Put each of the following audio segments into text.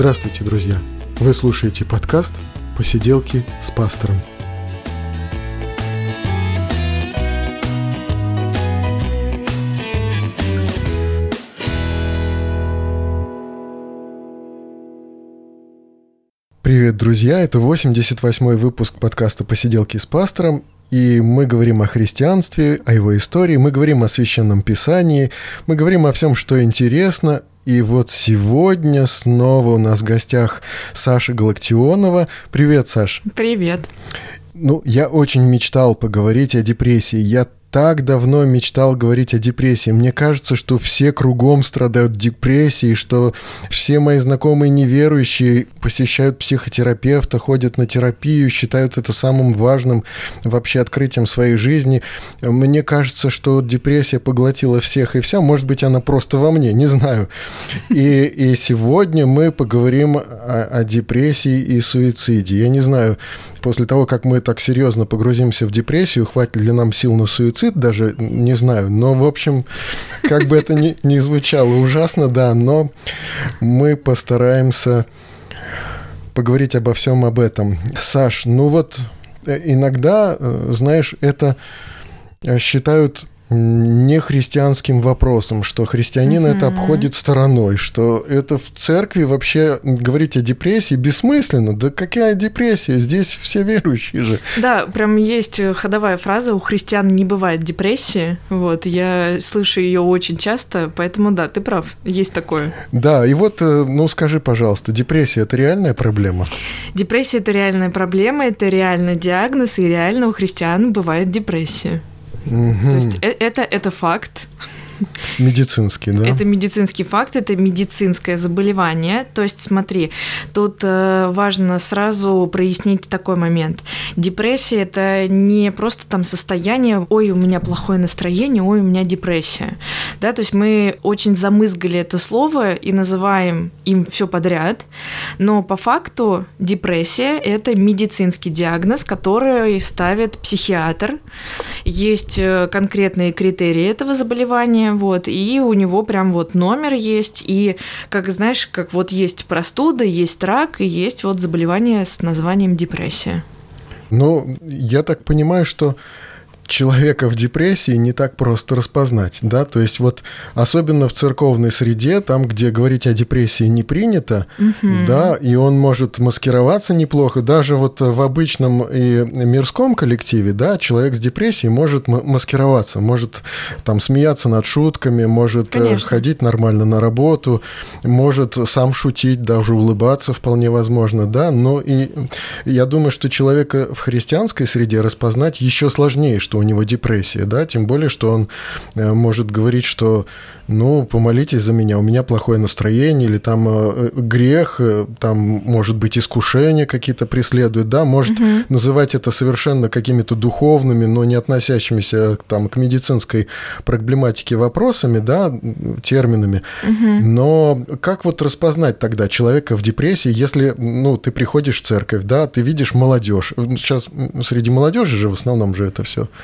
Здравствуйте, друзья! Вы слушаете подкаст «Посиделки с пастором». Привет, друзья! Это 88-й выпуск подкаста «Посиделки с пастором», и мы говорим о христианстве, о его истории, мы говорим о священном писании, мы говорим о всем, что интересно. И вот сегодня снова у нас в гостях Саша Галактионова. Привет, Саш. Привет. Ну, я очень мечтал поговорить о депрессии. Я так давно мечтал говорить о депрессии. Мне кажется, что все кругом страдают депрессией, что все мои знакомые неверующие посещают психотерапевта, ходят на терапию, считают это самым важным вообще открытием своей жизни. Мне кажется, что депрессия поглотила всех и вся. Может быть, она просто во мне, не знаю. И, и сегодня мы поговорим о, о депрессии и суициде. Я не знаю, после того, как мы так серьезно погрузимся в депрессию, хватит ли нам сил на суицид, даже не знаю. Но, в общем, как бы это ни, ни звучало ужасно, да, но мы постараемся поговорить обо всем об этом. Саш, ну вот э, иногда, э, знаешь, это э, считают не христианским вопросом, что христианин mm-hmm. это обходит стороной, что это в церкви вообще говорить о депрессии бессмысленно. Да какая депрессия? Здесь все верующие же. Да, прям есть ходовая фраза: у христиан не бывает депрессии. Вот я слышу ее очень часто, поэтому да, ты прав, есть такое. Да, и вот, э, ну скажи, пожалуйста, депрессия это реальная проблема? Депрессия это реальная проблема, это реальный диагноз, и реально у христиан бывает депрессия. Угу. То есть э, это, это факт. Медицинский, да? Это медицинский факт, это медицинское заболевание. То есть, смотри, тут э, важно сразу прояснить такой момент. Депрессия – это не просто там состояние «ой, у меня плохое настроение, ой, у меня депрессия». Да, то есть мы очень замызгали это слово и называем им все подряд, но по факту депрессия – это медицинский диагноз, который ставит психиатр. Есть э, конкретные критерии этого заболевания, вот, и у него прям вот номер есть, и, как знаешь, как вот есть простуда, есть рак, и есть вот заболевание с названием депрессия. Ну, я так понимаю, что человека в депрессии не так просто распознать, да, то есть вот особенно в церковной среде, там, где говорить о депрессии не принято, угу. да, и он может маскироваться неплохо, даже вот в обычном и мирском коллективе, да, человек с депрессией может маскироваться, может там смеяться над шутками, может э, Конечно. ходить нормально на работу, может сам шутить, даже улыбаться вполне возможно, да, но и я думаю, что человека в христианской среде распознать еще сложнее, что у него депрессия, да, тем более, что он э, может говорить, что ну, помолитесь за меня, у меня плохое настроение, или там э, грех, э, там, может быть, искушения какие-то преследуют, да, может угу. называть это совершенно какими-то духовными, но не относящимися там, к медицинской проблематике вопросами, да, терминами. Угу. Но как вот распознать тогда человека в депрессии, если, ну, ты приходишь в церковь, да, ты видишь молодежь. Сейчас среди молодежи же в основном же это все.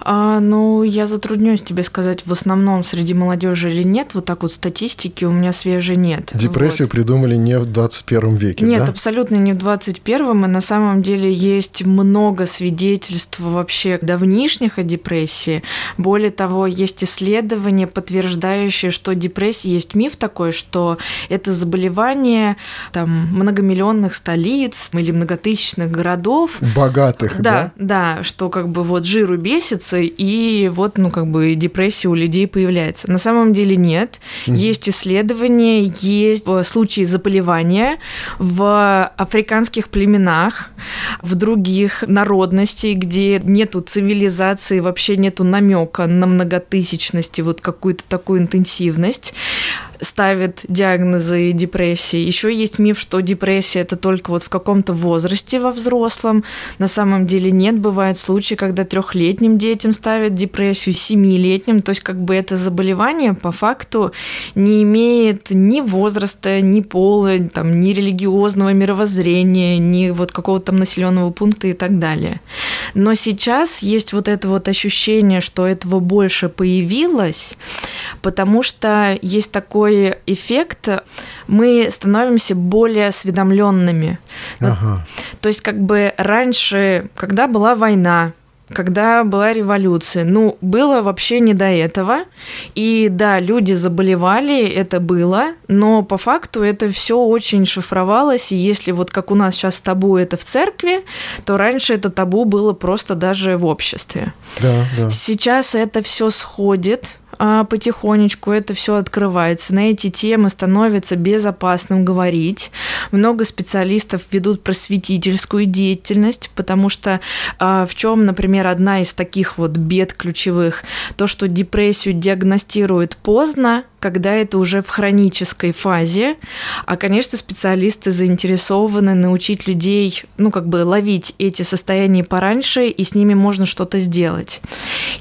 А, ну, я затруднюсь тебе сказать, в основном среди молодежи или нет. Вот так вот статистики у меня свежей нет. Депрессию вот. придумали не в 21 веке, Нет, да? абсолютно не в 21, и на самом деле есть много свидетельств вообще давнишних о депрессии. Более того, есть исследования, подтверждающие, что депрессия есть миф такой, что это заболевание там многомиллионных столиц или многотысячных городов. Богатых, да? Да, да, что как бы вот жиру бесится, и вот, ну, как бы депрессия у людей появляется. На самом деле нет. Угу. Есть исследования, есть э, случаи заболевания в африканских племенах, в других народностей, где нету цивилизации, вообще нету намека на многотысячность и вот какую-то такую интенсивность ставит диагнозы депрессии. Еще есть миф, что депрессия это только вот в каком-то возрасте во взрослом. На самом деле нет. Бывают случаи, когда трехлетним детям ставят депрессию, семилетним. То есть как бы это заболевание по факту не имеет ни возраста, ни пола, там, ни религиозного мировоззрения, ни вот какого-то там населенного пункта и так далее. Но сейчас есть вот это вот ощущение, что этого больше появилось, потому что есть такое такой эффект, мы становимся более осведомленными. Ага. То есть как бы раньше, когда была война, когда была революция. Ну, было вообще не до этого. И да, люди заболевали, это было, но по факту это все очень шифровалось. И если вот как у нас сейчас табу это в церкви, то раньше это табу было просто даже в обществе. Да, да. Сейчас это все сходит потихонечку это все открывается. На эти темы становится безопасным говорить. Много специалистов ведут просветительскую деятельность, потому что а, в чем, например, одна из таких вот бед ключевых, то, что депрессию диагностируют поздно, когда это уже в хронической фазе. А, конечно, специалисты заинтересованы научить людей, ну, как бы ловить эти состояния пораньше, и с ними можно что-то сделать.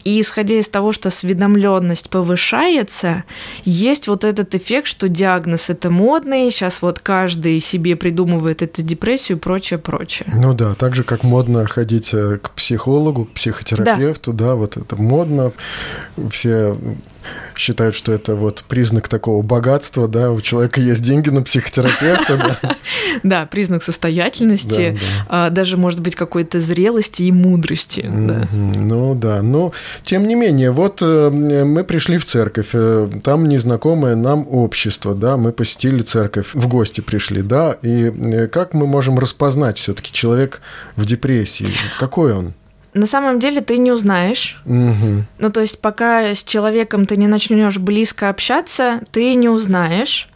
И исходя из того, что осведомленность повышается, есть вот этот эффект, что диагноз это модный, сейчас вот каждый себе придумывает эту депрессию и прочее, прочее. Ну да, так же, как модно ходить э, к психологу, к психотерапевту, да, да вот это модно, все считают, что это вот признак такого богатства, да, у человека есть деньги на психотерапевта. Да, признак состоятельности, а, даже, может быть, какой-то зрелости и мудрости. Ну да, но тем не менее, вот э, мы пришли в церковь, э, там незнакомое нам общество, да, мы посетили церковь, в гости пришли, да, и э, как мы можем распознать все-таки человек в депрессии, какой он? На самом деле ты не узнаешь. Угу. Ну, то есть, пока с человеком ты не начнешь близко общаться, ты не узнаешь.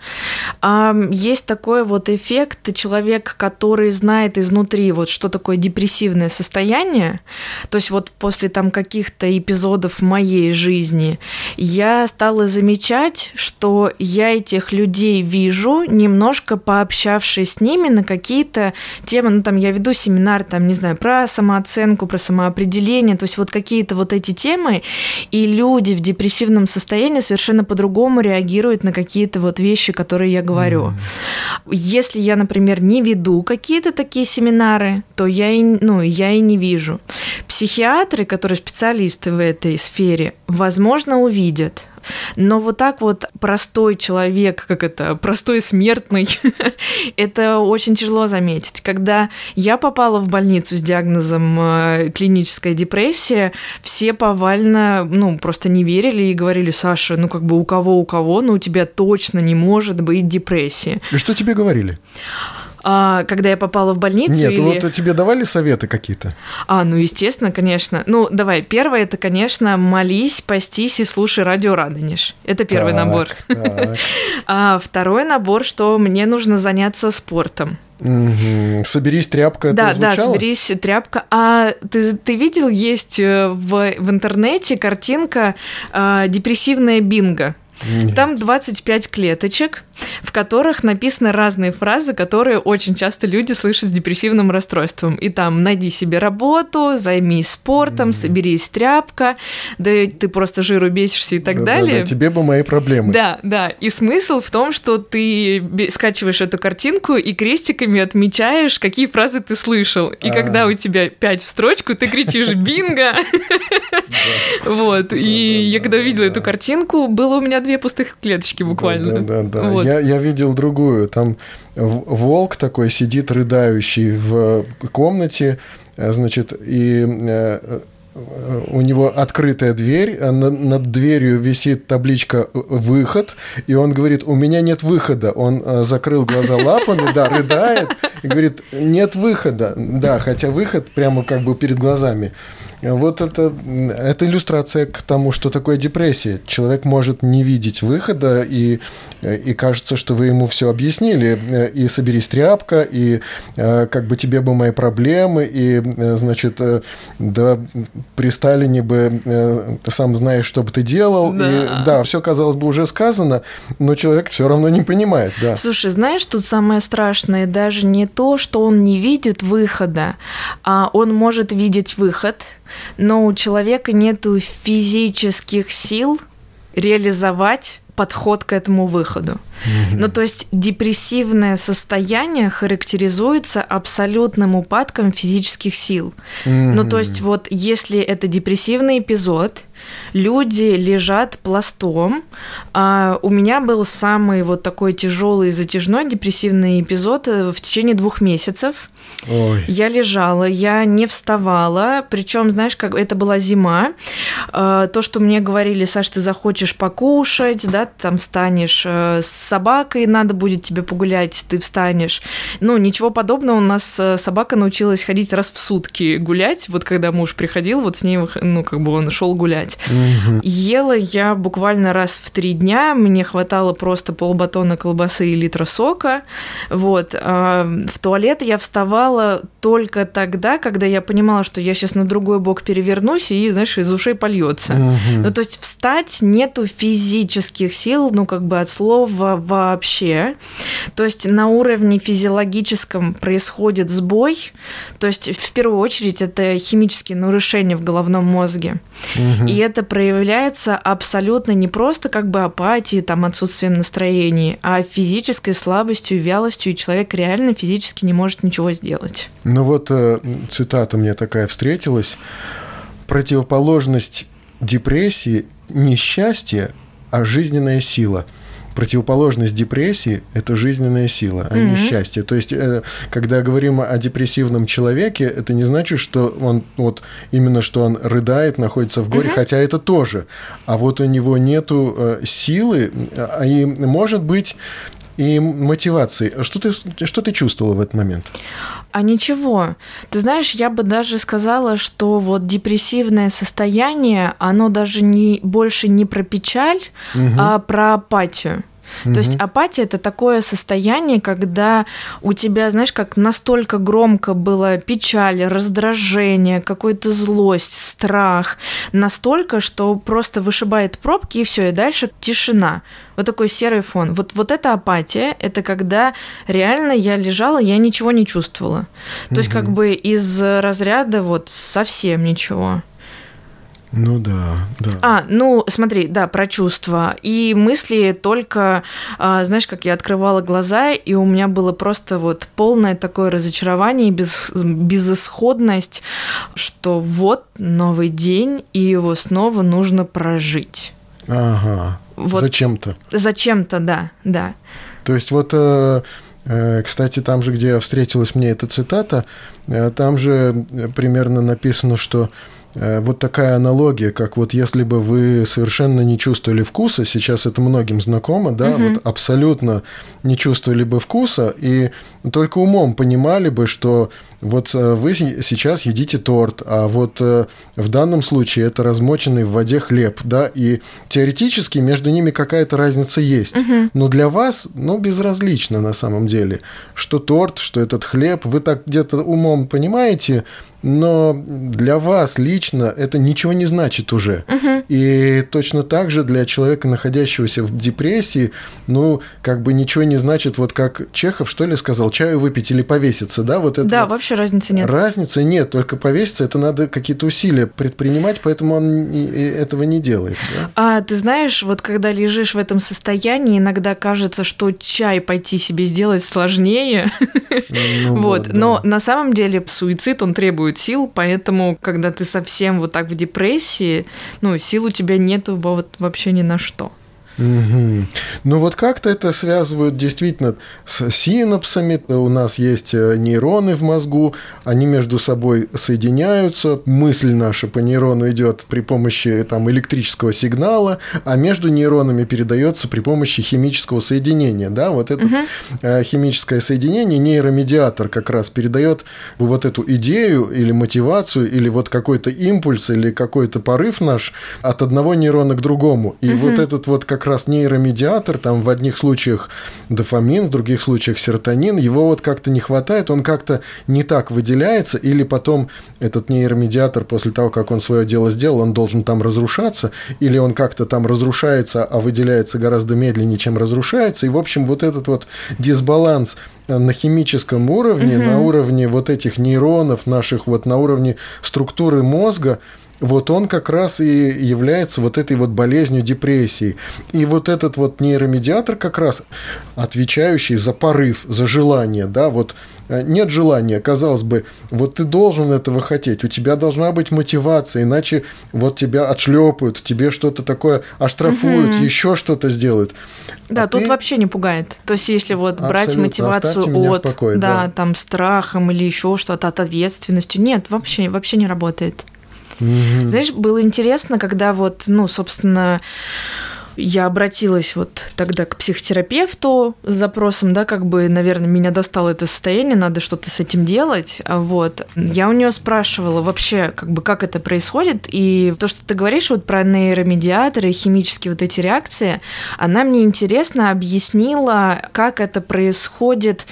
А, есть такой вот эффект, человек, который знает изнутри, вот что такое депрессивное состояние. То есть, вот после там каких-то эпизодов в моей жизни я стала замечать, что я этих людей вижу, немножко пообщавшись с ними на какие-то темы. Ну, там я веду семинар, там, не знаю, про самооценку, про самооценку самоопределение, то есть вот какие-то вот эти темы, и люди в депрессивном состоянии совершенно по-другому реагируют на какие-то вот вещи, которые я говорю. Mm. Если я, например, не веду какие-то такие семинары, то я и, ну, я и не вижу. Психиатры, которые специалисты в этой сфере, возможно, увидят, но вот так вот простой человек, как это, простой смертный, это очень тяжело заметить. Когда я попала в больницу с диагнозом э, клиническая депрессия, все повально, ну, просто не верили и говорили, Саша, ну, как бы у кого, у кого, но у тебя точно не может быть депрессия. И что тебе говорили? А, когда я попала в больницу. Нет, или... вот тебе давали советы какие-то? А, ну, естественно, конечно. Ну, давай, первое, это, конечно, молись, постись и слушай радио Радонеж. Это первый так, набор. Так. А второй набор, что мне нужно заняться спортом. Угу. Соберись тряпка. Да, да, соберись тряпка. А ты, ты видел, есть э, в, в интернете картинка э, депрессивная бинго. Нет. Там 25 клеточек, в которых написаны разные фразы, которые очень часто люди слышат с депрессивным расстройством. И там «найди себе работу», «займись спортом», mm. «соберись тряпка», да ты просто жиру бесишься и так да, далее. Да, да, тебе бы мои проблемы. Да, да. И смысл в том, что ты скачиваешь эту картинку и крестиками отмечаешь, какие фразы ты слышал. И а когда у тебя 5 в строчку, ты кричишь «бинго!» Вот. И я когда увидела эту картинку, было у меня две пустых клеточки буквально. Да, да, да. Я, я видел другую. Там волк такой сидит рыдающий в комнате, э, значит, и э, у него открытая дверь, а над дверью висит табличка «Выход», и он говорит, у меня нет выхода. Он э, закрыл глаза лапами, да, рыдает, и говорит, нет выхода. Да, хотя выход прямо как бы перед глазами. Вот это, это иллюстрация к тому, что такое депрессия. Человек может не видеть выхода, и, и кажется, что вы ему все объяснили. И соберись тряпка, и э, как бы тебе бы мои проблемы, и, э, значит, э, да, при Сталине бы ты сам знаешь, что бы ты делал. Да, и, да все, казалось бы, уже сказано, но человек все равно не понимает. Да. Слушай, знаешь, тут самое страшное даже не то, что он не видит выхода, а он может видеть выход – но у человека нет физических сил реализовать подход к этому выходу. Mm-hmm. Ну, то есть депрессивное состояние характеризуется абсолютным упадком физических сил. Mm-hmm. Ну, то есть вот если это депрессивный эпизод, люди лежат пластом. А у меня был самый вот такой тяжелый затяжной депрессивный эпизод э, в течение двух месяцев. Ой. Я лежала, я не вставала, причем, знаешь, как это была зима. Э, то, что мне говорили, Саш, ты захочешь покушать, да, ты там встанешь э, с собакой, надо будет тебе погулять, ты встанешь. Ну, ничего подобного. У нас э, собака научилась ходить раз в сутки гулять. Вот когда муж приходил, вот с ней, ну, как бы он шел гулять. Мгм. Ела я буквально раз в три дня. Мне хватало просто полбатона колбасы и литра сока. Вот. А В туалет я вставала только тогда, когда я понимала, что я сейчас на другой бок перевернусь и, знаешь, из ушей польется. Мгм. Ну, то есть встать нету физических сил, ну, как бы от слова вообще. То есть на уровне физиологическом происходит сбой. То есть в первую очередь это химические нарушения в головном мозге. Мгм. И это проявляется абсолютно не просто как бы апатией, там, отсутствием настроения, а физической слабостью, вялостью, и человек реально физически не может ничего сделать. Ну вот э, цитата мне такая встретилась. Противоположность депрессии не счастье, а жизненная сила. Противоположность депрессии – это жизненная сила, а не Мгм. счастье. То есть, э, когда говорим о депрессивном человеке, это не значит, что он вот именно что он рыдает, находится в горе, Мгм. хотя это тоже. А вот у него нету э, силы, а и может быть и мотивации. Что ты, что ты чувствовала в этот момент? А ничего. Ты знаешь, я бы даже сказала, что вот депрессивное состояние, оно даже не, больше не про печаль, Мгм. а про апатию. То есть апатия это такое состояние, когда у тебя, знаешь, как настолько громко было печаль, раздражение, какая-то злость, страх, настолько, что просто вышибает пробки и все, и дальше тишина. Вот такой серый фон. Вот, вот это апатия, это когда реально я лежала, я ничего не чувствовала. То есть как бы из разряда вот совсем ничего. Ну да, да. А, ну, смотри, да, про чувства. И мысли только, а, знаешь, как я открывала глаза, и у меня было просто вот полное такое разочарование и без, безысходность, что вот новый день, и его снова нужно прожить. Ага. Вот. Зачем-то. Зачем-то, да, да. То есть вот, э, э, кстати, там же, где встретилась мне эта цитата, э, там же примерно написано, что вот такая аналогия, как вот если бы вы совершенно не чувствовали вкуса, сейчас это многим знакомо, да, Мгм. вот абсолютно не чувствовали бы вкуса и только умом понимали бы, что вот э, вы сейчас едите торт, а вот э, в данном случае это размоченный в воде хлеб, да, и теоретически между ними какая-то разница есть. Но для вас, ну, безразлично на самом деле, что торт, что этот хлеб, вы так где-то умом понимаете, но для вас лично это ничего не значит уже. И точно так же для человека, находящегося в депрессии, ну, как бы ничего не значит, вот как Чехов, что ли, сказал, чаю выпить или повеситься, да, вот это Да, вот вообще разницы нет. Разницы нет, только повеситься это надо какие-то усилия предпринимать, поэтому он этого не делает. да? А ты знаешь, вот когда лежишь в этом состоянии, иногда кажется, что чай пойти себе сделать сложнее. Ну Вот, да. но на самом деле суицид, он требует сил, поэтому, когда ты совсем вот так в депрессии, ну, сил у тебя нету вот вообще ни на что. Мгм. Ну вот как-то это связывают действительно с синапсами. У нас есть э, нейроны в мозгу, они между собой соединяются. Мысль наша по нейрону идет при помощи там, электрического сигнала, а между нейронами передается при помощи химического соединения. Да? Вот это э, химическое соединение, нейромедиатор как раз передает вот эту идею или мотивацию, или вот какой-то импульс, или какой-то порыв наш от одного нейрона к другому. И вот этот вот как раз нейромедиатор, там в одних случаях дофамин, в других случаях серотонин, его вот как-то не хватает, он как-то не так выделяется, или потом этот нейромедиатор после того, как он свое дело сделал, он должен там разрушаться, или он как-то там разрушается, а выделяется гораздо медленнее, чем разрушается. И, в общем, вот этот вот дисбаланс на химическом уровне, на уровне вот этих нейронов наших, вот на уровне структуры мозга, вот он как раз и является вот этой вот болезнью депрессии. И вот этот вот нейромедиатор как раз отвечающий за порыв, за желание, да, вот э, нет желания, казалось бы, вот ты должен этого хотеть, у тебя должна быть мотивация, иначе вот тебя отшлепают, тебе что-то такое оштрафуют, угу. еще что-то сделают. Да, а тут ты... вообще не пугает. То есть, если вот Абсолютно. брать мотивацию от покое, да, да. там страхом или еще что-то от ответственностью, нет, вообще, вообще не работает. Угу. Знаешь, было интересно, когда вот, ну, собственно, я обратилась вот тогда к психотерапевту с запросом, да, как бы, наверное, меня достало это состояние, надо что-то с этим делать. А вот. Я у нее спрашивала вообще, как бы, как это происходит, и то, что ты говоришь вот про нейромедиаторы, химические вот эти реакции, она мне интересно объяснила, как это происходит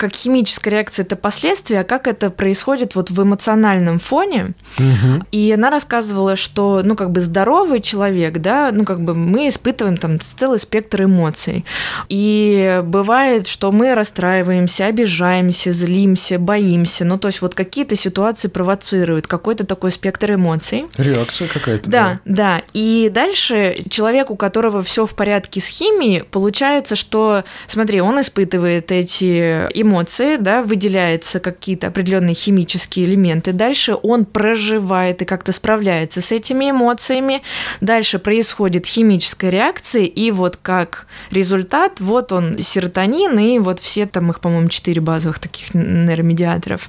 как химическая реакция это последствия, а как это происходит вот в эмоциональном фоне. Угу. И она рассказывала, что, ну, как бы здоровый человек, да, ну, как бы мы испытываем там целый спектр эмоций. И бывает, что мы расстраиваемся, обижаемся, злимся, боимся. Ну, то есть вот какие-то ситуации провоцируют какой-то такой спектр эмоций. Реакция какая-то. Да, да. да. И дальше человек, у которого все в порядке с химией, получается, что, смотри, он испытывает эти эмоции, эмоции, да, выделяются какие-то определенные химические элементы. Дальше он проживает и как-то справляется с этими эмоциями. Дальше происходит химическая реакция, и вот как результат, вот он серотонин, и вот все там их, по-моему, четыре базовых таких нейромедиаторов.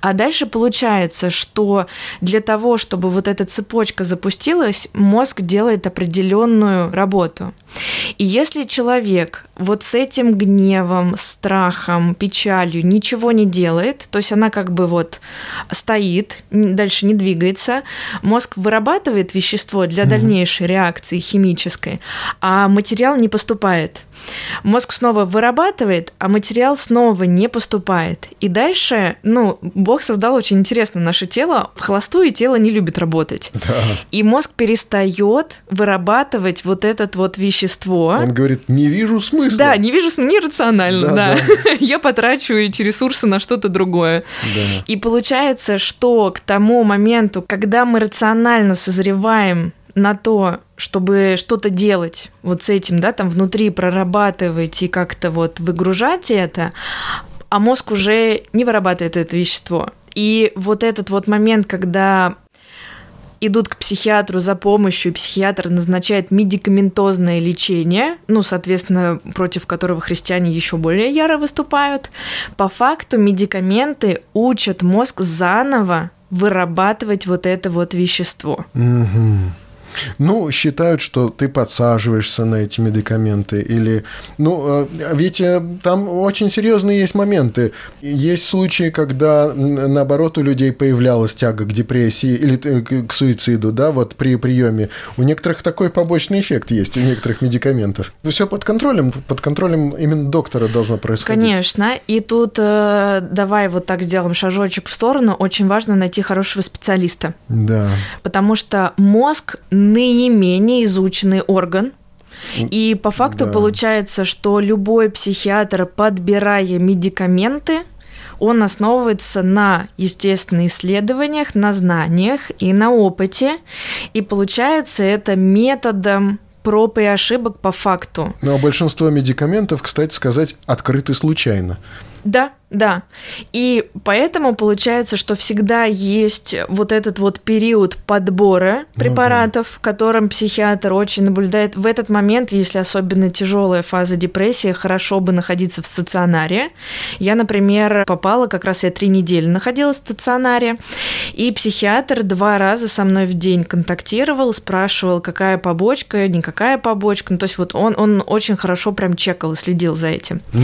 А дальше получается, что для того, чтобы вот эта цепочка запустилась, мозг делает определенную работу. И если человек вот с этим гневом, страхом, печалью ничего не делает, то есть она как бы вот стоит, дальше не двигается, мозг вырабатывает вещество для дальнейшей реакции химической, а материал не поступает. Мозг снова вырабатывает, а материал снова не поступает. И дальше, ну, Бог создал очень интересно наше тело. В холостую тело не любит работать. Да. И мозг перестает вырабатывать вот это вот вещество. Он говорит, не вижу смысла. Да, не вижу смысла, нерационально, да. да. да. Я потрачу эти ресурсы на что-то другое. Да. И получается, что к тому моменту, когда мы рационально созреваем на то, чтобы что-то делать вот с этим, да, там внутри прорабатывать и как-то вот выгружать это, а мозг уже не вырабатывает это вещество. И вот этот вот момент, когда идут к психиатру за помощью, и психиатр назначает медикаментозное лечение, ну, соответственно, против которого христиане еще более яро выступают, по факту медикаменты учат мозг заново вырабатывать вот это вот вещество. Mm-hmm. Ну, считают, что ты подсаживаешься на эти медикаменты или... Ну, а, ведь э, там очень серьезные есть моменты. Есть случаи, когда, наоборот, у людей появлялась тяга к депрессии или к суициду, да, вот при приеме. У некоторых такой побочный эффект есть, у некоторых медикаментов. Все под контролем, под контролем именно доктора должно происходить. Конечно, и тут э, давай вот так сделаем шажочек в сторону. Очень важно найти хорошего специалиста. Да. Потому что мозг наименее изученный орган. И по факту да. получается, что любой психиатр, подбирая медикаменты, он основывается на естественных исследованиях, на знаниях и на опыте. И получается это методом проб и ошибок по факту. Ну а большинство медикаментов, кстати сказать, открыты случайно. Да, да. И поэтому получается, что всегда есть вот этот вот период подбора препаратов, ну, да. в котором психиатр очень наблюдает. В этот момент, если особенно тяжелая фаза депрессии, хорошо бы находиться в стационаре. Я, например, попала, как раз я три недели находилась в стационаре, и психиатр два раза со мной в день контактировал, спрашивал, какая побочка, никакая побочка. Ну, то есть вот он, он очень хорошо прям чекал и следил за этим. Угу.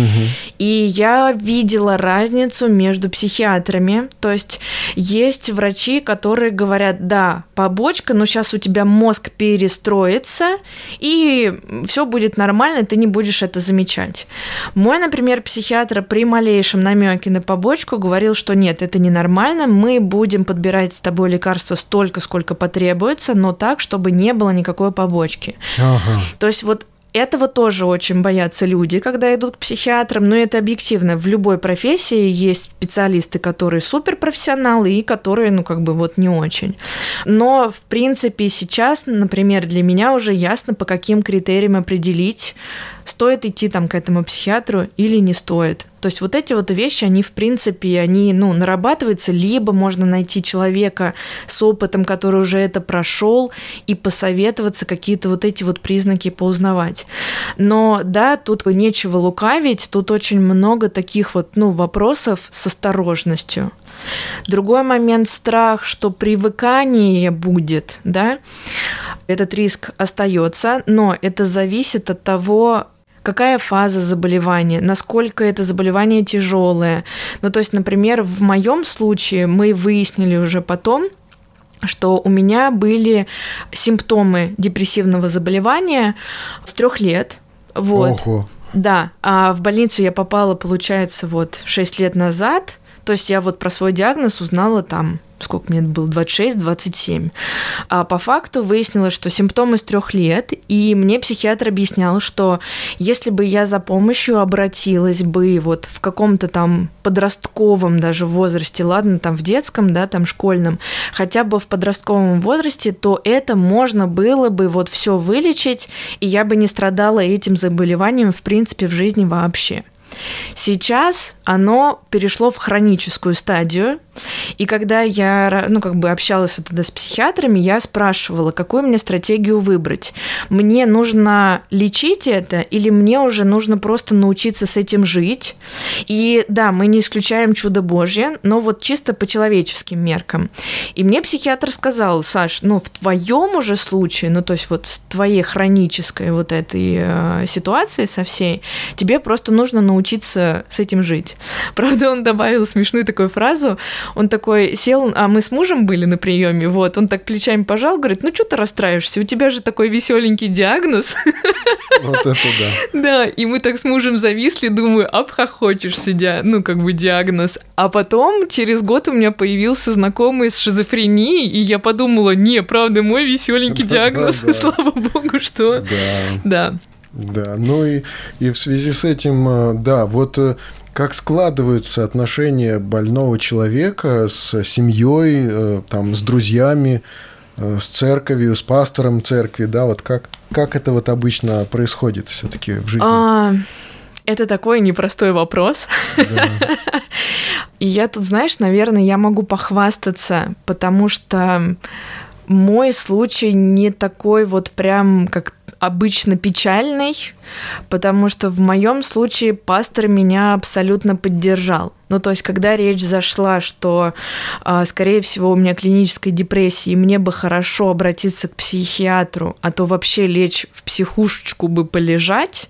И я видела разницу между психиатрами. То есть есть врачи, которые говорят, да, побочка, но сейчас у тебя мозг перестроится, и все будет нормально, ты не будешь это замечать. Мой, например, психиатр при малейшем намеке на побочку говорил, что нет, это ненормально, мы будем подбирать с тобой лекарства столько, сколько потребуется, но так, чтобы не было никакой побочки. Ага. То есть вот Этого тоже очень боятся люди, когда идут к психиатрам, но это объективно. В любой профессии есть специалисты, которые суперпрофессионалы и которые, ну, как бы вот не очень. Но, в принципе, сейчас, например, для меня уже ясно, по каким критериям определить, стоит идти там к этому психиатру или не стоит. То есть вот эти вот вещи, они, в принципе, они, ну, нарабатываются, либо можно найти человека с опытом, который уже это прошел, и посоветоваться, какие-то вот эти вот признаки поузнавать. Но, да, тут нечего лукавить, тут очень много таких вот, ну, вопросов с осторожностью. Другой момент – страх, что привыкание будет, да, этот риск остается, но это зависит от того, какая фаза заболевания, насколько это заболевание тяжелое. Ну, то есть, например, в моем случае мы выяснили уже потом, что у меня были симптомы депрессивного заболевания с трех лет. Вот. Ого. Да, а в больницу я попала, получается, вот 6 лет назад. То есть я вот про свой диагноз узнала там сколько мне было, 26-27. А по факту выяснилось, что симптомы с трех лет, и мне психиатр объяснял, что если бы я за помощью обратилась бы вот в каком-то там подростковом даже возрасте, ладно, там в детском, да, там школьном, хотя бы в подростковом возрасте, то это можно было бы вот все вылечить, и я бы не страдала этим заболеванием в принципе в жизни вообще. Сейчас оно перешло в хроническую стадию, и когда я, ну, как бы общалась вот тогда с психиатрами, я спрашивала, какую мне стратегию выбрать. Мне нужно лечить это или мне уже нужно просто научиться с этим жить? И да, мы не исключаем чудо Божье, но вот чисто по человеческим меркам. И мне психиатр сказал, Саш, ну, в твоем уже случае, ну, то есть вот с твоей хронической вот этой э, ситуации со всей, тебе просто нужно научиться с этим жить. Правда, он добавил смешную такую фразу, он такой сел, а мы с мужем были на приеме, вот, он так плечами пожал, говорит, ну что ты расстраиваешься, у тебя же такой веселенький диагноз. Вот это да. Да, и мы так с мужем зависли, думаю, обхохочешься, ди... ну, как бы диагноз. А потом, через год у меня появился знакомый с шизофренией, и я подумала, не, правда, мой веселенький диагноз, слава богу, что... Да. Да. Да, ну и, и в связи с этим, э, да, вот э, как складываются отношения больного человека с семьей, э, там, с друзьями, э, с церковью, с пастором церкви, да, вот как, как это вот обычно происходит все-таки в жизни? А, это такой непростой вопрос. Да. И я тут, знаешь, наверное, я могу похвастаться, потому что мой случай не такой вот прям, как обычно печальный, потому что в моем случае пастор меня абсолютно поддержал. Ну, то есть, когда речь зашла, что, а, скорее всего, у меня клиническая депрессия, и мне бы хорошо обратиться к психиатру, а то вообще лечь в психушечку бы полежать.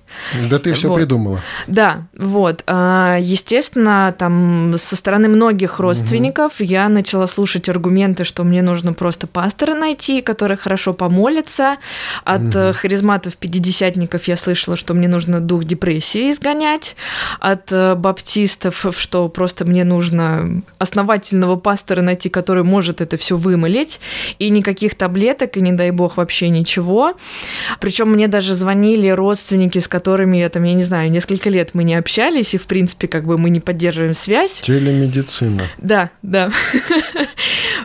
Да ты все вот. придумала. Да, вот. А, естественно, там со стороны многих родственников угу. я начала слушать аргументы, что мне нужно просто пастора найти, который хорошо помолится. От угу. харизматов-пятидесятников я слышала, что мне нужно дух депрессии изгонять. От э, баптистов, что просто мне нужно основательного пастора найти, который может это все вымолить, и никаких таблеток, и не дай бог вообще ничего. Причем мне даже звонили родственники, с которыми я там, я не знаю, несколько лет мы не общались, и в принципе как бы мы не поддерживаем связь. Телемедицина. Да, да.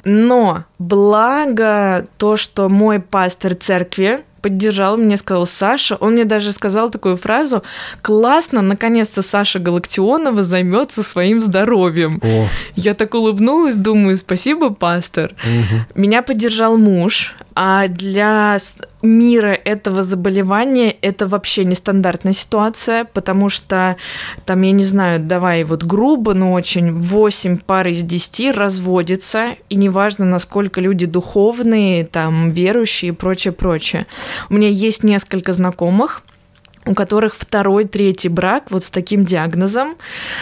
Но благо то, что мой пастор церкви, поддержал меня, сказал Саша. Он мне даже сказал такую фразу: классно, наконец-то Саша Галактионова займется своим здоровьем. О. Я так улыбнулась, думаю, спасибо, пастор. Угу. Меня поддержал муж, а для мира этого заболевания это вообще нестандартная ситуация, потому что там, я не знаю, давай вот грубо, но очень 8 пар из 10 разводятся, и неважно, насколько люди духовные, там, верующие и прочее, прочее. У меня есть несколько знакомых, у которых второй, третий брак вот с таким диагнозом.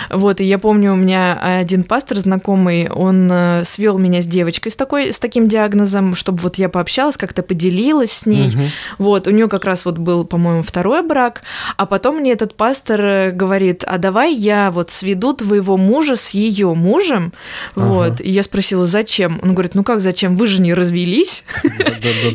Вот, и я помню, у меня один пастор знакомый, он э, свел меня с девочкой с, такой, с таким диагнозом, чтобы вот я пообщалась, как-то поделилась с ней. Угу. Вот, у нее как раз вот был, по-моему, второй брак, а потом мне этот пастор э, говорит, а давай я вот сведу твоего мужа с ее мужем. Ага. Вот, и я спросила, зачем? Он говорит, ну как зачем? Вы же не развелись?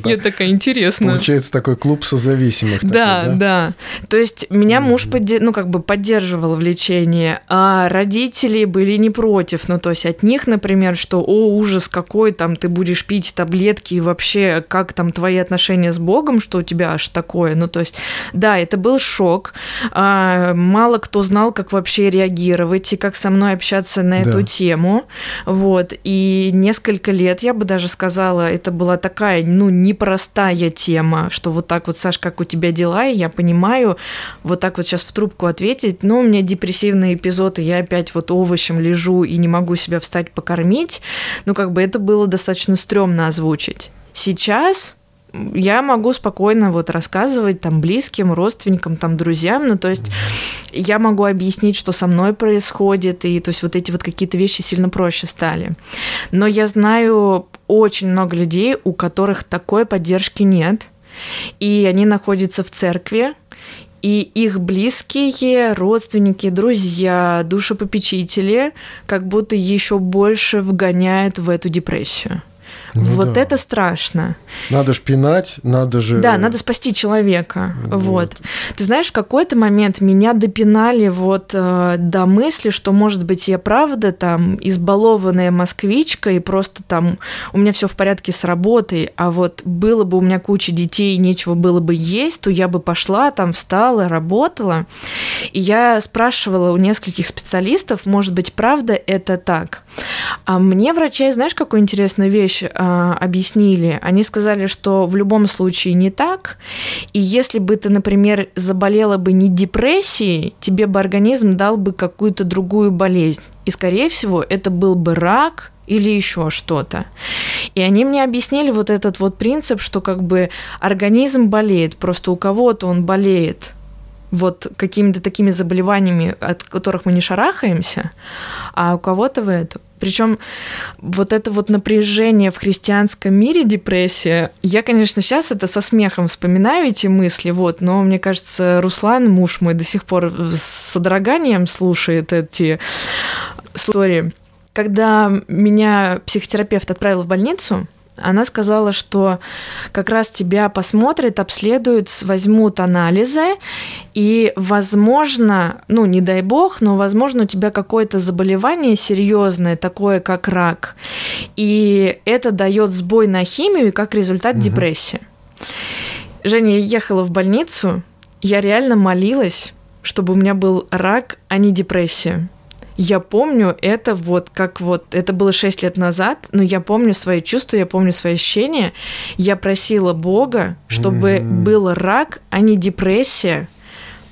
Я такая, интересно. Получается такой клуб созависимых. Да, да. То есть меня муж ну, как бы поддерживал в лечении, а родители были не против. Ну, то есть от них, например, что «О, ужас какой, там ты будешь пить таблетки, и вообще как там твои отношения с Богом, что у тебя аж такое». Ну, то есть, да, это был шок. А, мало кто знал, как вообще реагировать и как со мной общаться на да. эту тему. Вот. И несколько лет, я бы даже сказала, это была такая, ну, непростая тема, что вот так вот, Саш, как у тебя дела, и я понимаю, вот так вот сейчас в трубку ответить, ну, у меня депрессивные эпизоды, я опять вот овощем лежу и не могу себя встать покормить, ну, как бы это было достаточно стрёмно озвучить. Сейчас я могу спокойно вот рассказывать там близким, родственникам, там друзьям, ну то есть я могу объяснить, что со мной происходит, и то есть вот эти вот какие-то вещи сильно проще стали. Но я знаю очень много людей, у которых такой поддержки нет, и они находятся в церкви, и их близкие, родственники, друзья, душепопечители как будто еще больше вгоняют в эту депрессию. Ну, вот да. это страшно. Надо ж пинать, надо же... Да, надо спасти человека. Вот. вот. Ты знаешь, в какой-то момент меня допинали вот э, до мысли, что, может быть, я правда там избалованная москвичка, и просто там у меня все в порядке с работой, а вот было бы у меня куча детей, и нечего было бы есть, то я бы пошла там, встала, работала. И я спрашивала у нескольких специалистов, может быть, правда это так. А мне врачи, знаешь, какую интересную вещь э, объяснили? Они сказали, что в любом случае не так. И если бы ты, например, заболела бы не депрессией, тебе бы организм дал бы какую-то другую болезнь. И, скорее всего, это был бы рак или еще что-то. И они мне объяснили вот этот вот принцип, что как бы организм болеет, просто у кого-то он болеет вот какими-то такими заболеваниями, от которых мы не шарахаемся, а у кого-то в это. Причем вот это вот напряжение в христианском мире, депрессия, я, конечно, сейчас это со смехом вспоминаю эти мысли, вот, но мне кажется, Руслан, муж мой, до сих пор с содроганием слушает эти истории. Когда меня психотерапевт отправил в больницу, она сказала, что как раз тебя посмотрят, обследуют, возьмут анализы, и, возможно, ну, не дай бог, но, возможно, у тебя какое-то заболевание серьезное, такое как рак, и это дает сбой на химию и как результат угу. депрессия. Женя, я ехала в больницу, я реально молилась, чтобы у меня был рак, а не депрессия. Я помню это вот как вот, это было 6 лет назад, но я помню свои чувства, я помню свои ощущения. Я просила Бога, чтобы mm-hmm. был рак, а не депрессия,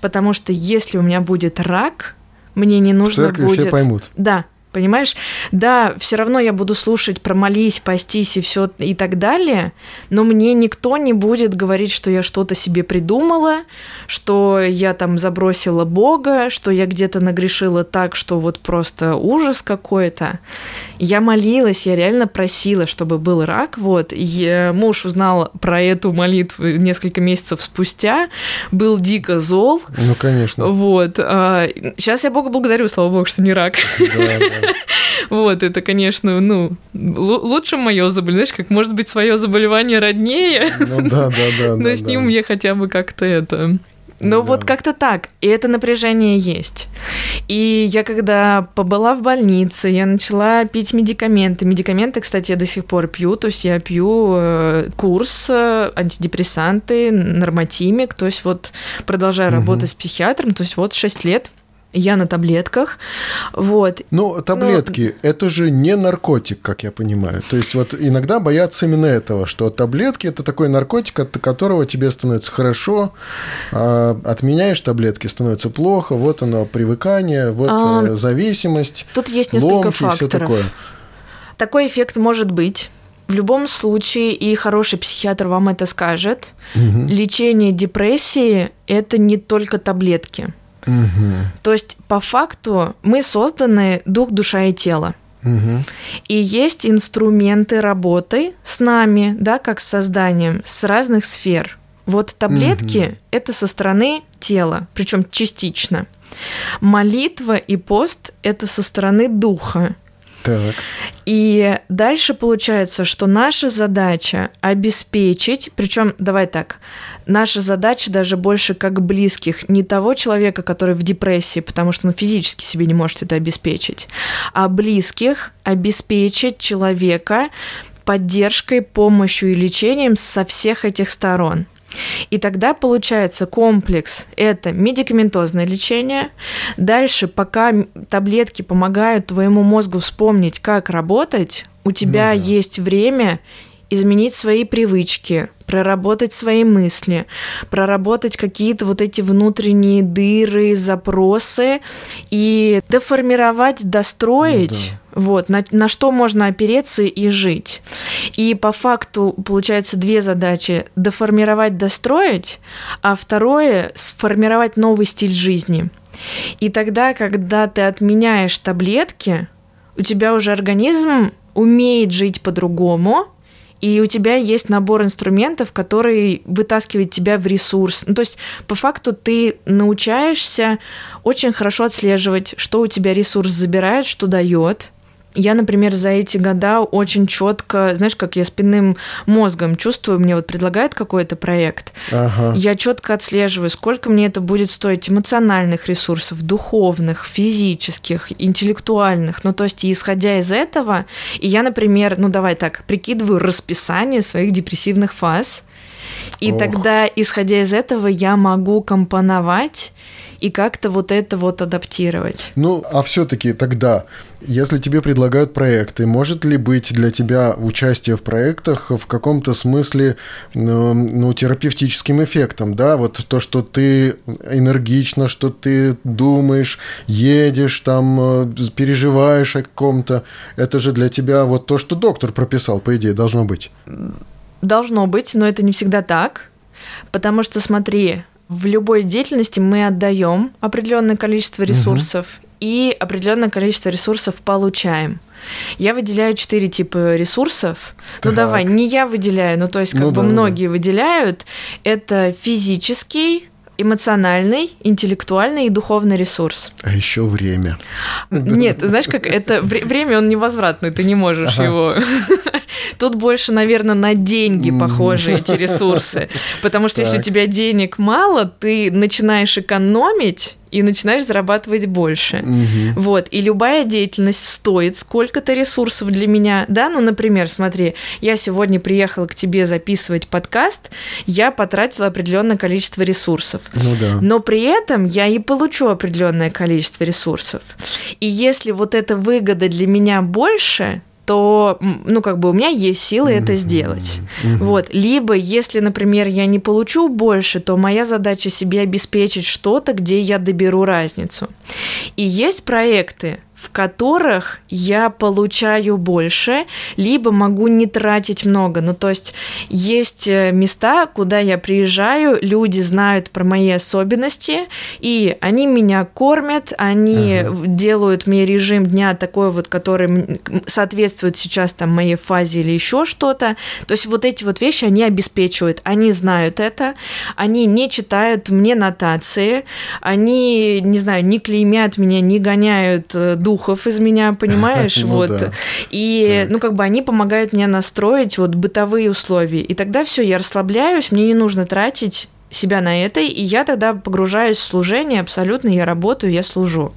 потому что если у меня будет рак, мне не нужно В будет... все поймут. Да, Понимаешь? Да, все равно я буду слушать про молись, постись и все и так далее, но мне никто не будет говорить, что я что-то себе придумала, что я там забросила Бога, что я где-то нагрешила так, что вот просто ужас какой-то. Я молилась, я реально просила, чтобы был рак, вот. И муж узнал про эту молитву несколько месяцев спустя, был дико зол. Ну, конечно. Вот. Сейчас а, я Бога благодарю, слава Богу, что не рак. Да, да. Вот, это, конечно, ну, лучше мое заболевание, знаешь, как может быть свое заболевание роднее. Ну да, да, да. Но с ним я хотя бы как-то это ну да. вот как-то так. И это напряжение есть. И я когда побыла в больнице, я начала пить медикаменты. Медикаменты, кстати, я до сих пор пью. То есть я пью э, курс э, антидепрессанты, нормотимик. То есть вот продолжаю угу. работать с психиатром. То есть вот 6 лет я на таблетках, вот. Ну, таблетки Но... – это же не наркотик, как я понимаю. То есть вот иногда боятся именно этого, что таблетки – это такой наркотик, от которого тебе становится хорошо, а отменяешь таблетки, становится плохо, вот оно привыкание, вот а, э, зависимость, Тут есть несколько факторов. Такой эффект может быть, В любом случае, и хороший психиатр вам это скажет, угу. лечение депрессии – это не только таблетки. Угу. То есть, по факту, мы созданы дух, душа и тело. Угу. И есть инструменты работы с нами, да, как с созданием, с разных сфер. Вот таблетки угу. это со стороны тела, причем частично. Молитва и пост это со стороны духа. Так. И дальше получается, что наша задача обеспечить, причем давай так, наша задача даже больше как близких, не того человека, который в депрессии, потому что он физически себе не может это обеспечить, а близких обеспечить человека поддержкой, помощью и лечением со всех этих сторон. И тогда получается комплекс – это медикаментозное лечение. Дальше, пока таблетки помогают твоему мозгу вспомнить, как работать, у тебя ну, да. есть время изменить свои привычки, проработать свои мысли, проработать какие-то вот эти внутренние дыры, запросы и деформировать, достроить. Ну, да вот, на, на что можно опереться и жить. И по факту получается две задачи. Деформировать, достроить, а второе – сформировать новый стиль жизни. И тогда, когда ты отменяешь таблетки, у тебя уже организм умеет жить по-другому, и у тебя есть набор инструментов, который вытаскивает тебя в ресурс. Ну, то есть, по факту, ты научаешься очень хорошо отслеживать, что у тебя ресурс забирает, что дает, я, например, за эти года очень четко, знаешь, как я спинным мозгом чувствую, мне вот предлагают какой-то проект, ага. я четко отслеживаю, сколько мне это будет стоить эмоциональных ресурсов, духовных, физических, интеллектуальных. Ну, то есть, исходя из этого, и я, например, ну, давай так, прикидываю расписание своих депрессивных фаз, и Ох. тогда, исходя из этого, я могу компоновать и как-то вот это вот адаптировать. Ну, а все-таки тогда, если тебе предлагают проекты, может ли быть для тебя участие в проектах в каком-то смысле ну, ну, терапевтическим эффектом, да? Вот то, что ты энергично, что ты думаешь, едешь, там, э, переживаешь о ком-то, это же для тебя вот то, что доктор прописал, по идее, должно быть. Должно быть, но это не всегда так. Потому что, смотри, в любой деятельности мы отдаем определенное количество ресурсов угу. и определенное количество ресурсов получаем. Я выделяю четыре типа ресурсов. Так. Ну давай, не я выделяю, ну то есть как ну, бы да, многие да. выделяют. Это физический, эмоциональный, интеллектуальный и духовный ресурс. А еще время. Нет, знаешь, как это время, он невозвратный, ты не можешь ага. его. Тут больше, наверное, на деньги похожи эти ресурсы. Потому что если у тебя денег мало, ты начинаешь экономить, и начинаешь зарабатывать больше. Угу. Вот. И любая деятельность стоит сколько-то ресурсов для меня. Да, ну, например, смотри, я сегодня приехала к тебе записывать подкаст, я потратила определенное количество ресурсов. Ну да. Но при этом я и получу определенное количество ресурсов. И если вот эта выгода для меня больше, то, ну, как бы у меня есть силы это сделать. Вот. Либо, если, например, я не получу больше, то моя задача себе обеспечить что-то, где я доберу разницу. И есть проекты, в которых я получаю больше, либо могу не тратить много. Ну, то есть есть э, места, куда я приезжаю, люди знают про мои особенности, и они меня кормят, они ага. делают мне режим дня такой вот, который соответствует сейчас там моей фазе или еще что-то. То есть вот эти вот вещи они обеспечивают, они знают это, они не читают мне нотации, они, не знаю, не клеймят меня, не гоняют э, духов из меня, понимаешь, ну, вот. И, ну, как бы они помогают мне настроить вот бытовые условия. И тогда все, я расслабляюсь, мне не нужно тратить себя на это, и я тогда погружаюсь в служение абсолютно, я работаю, я служу.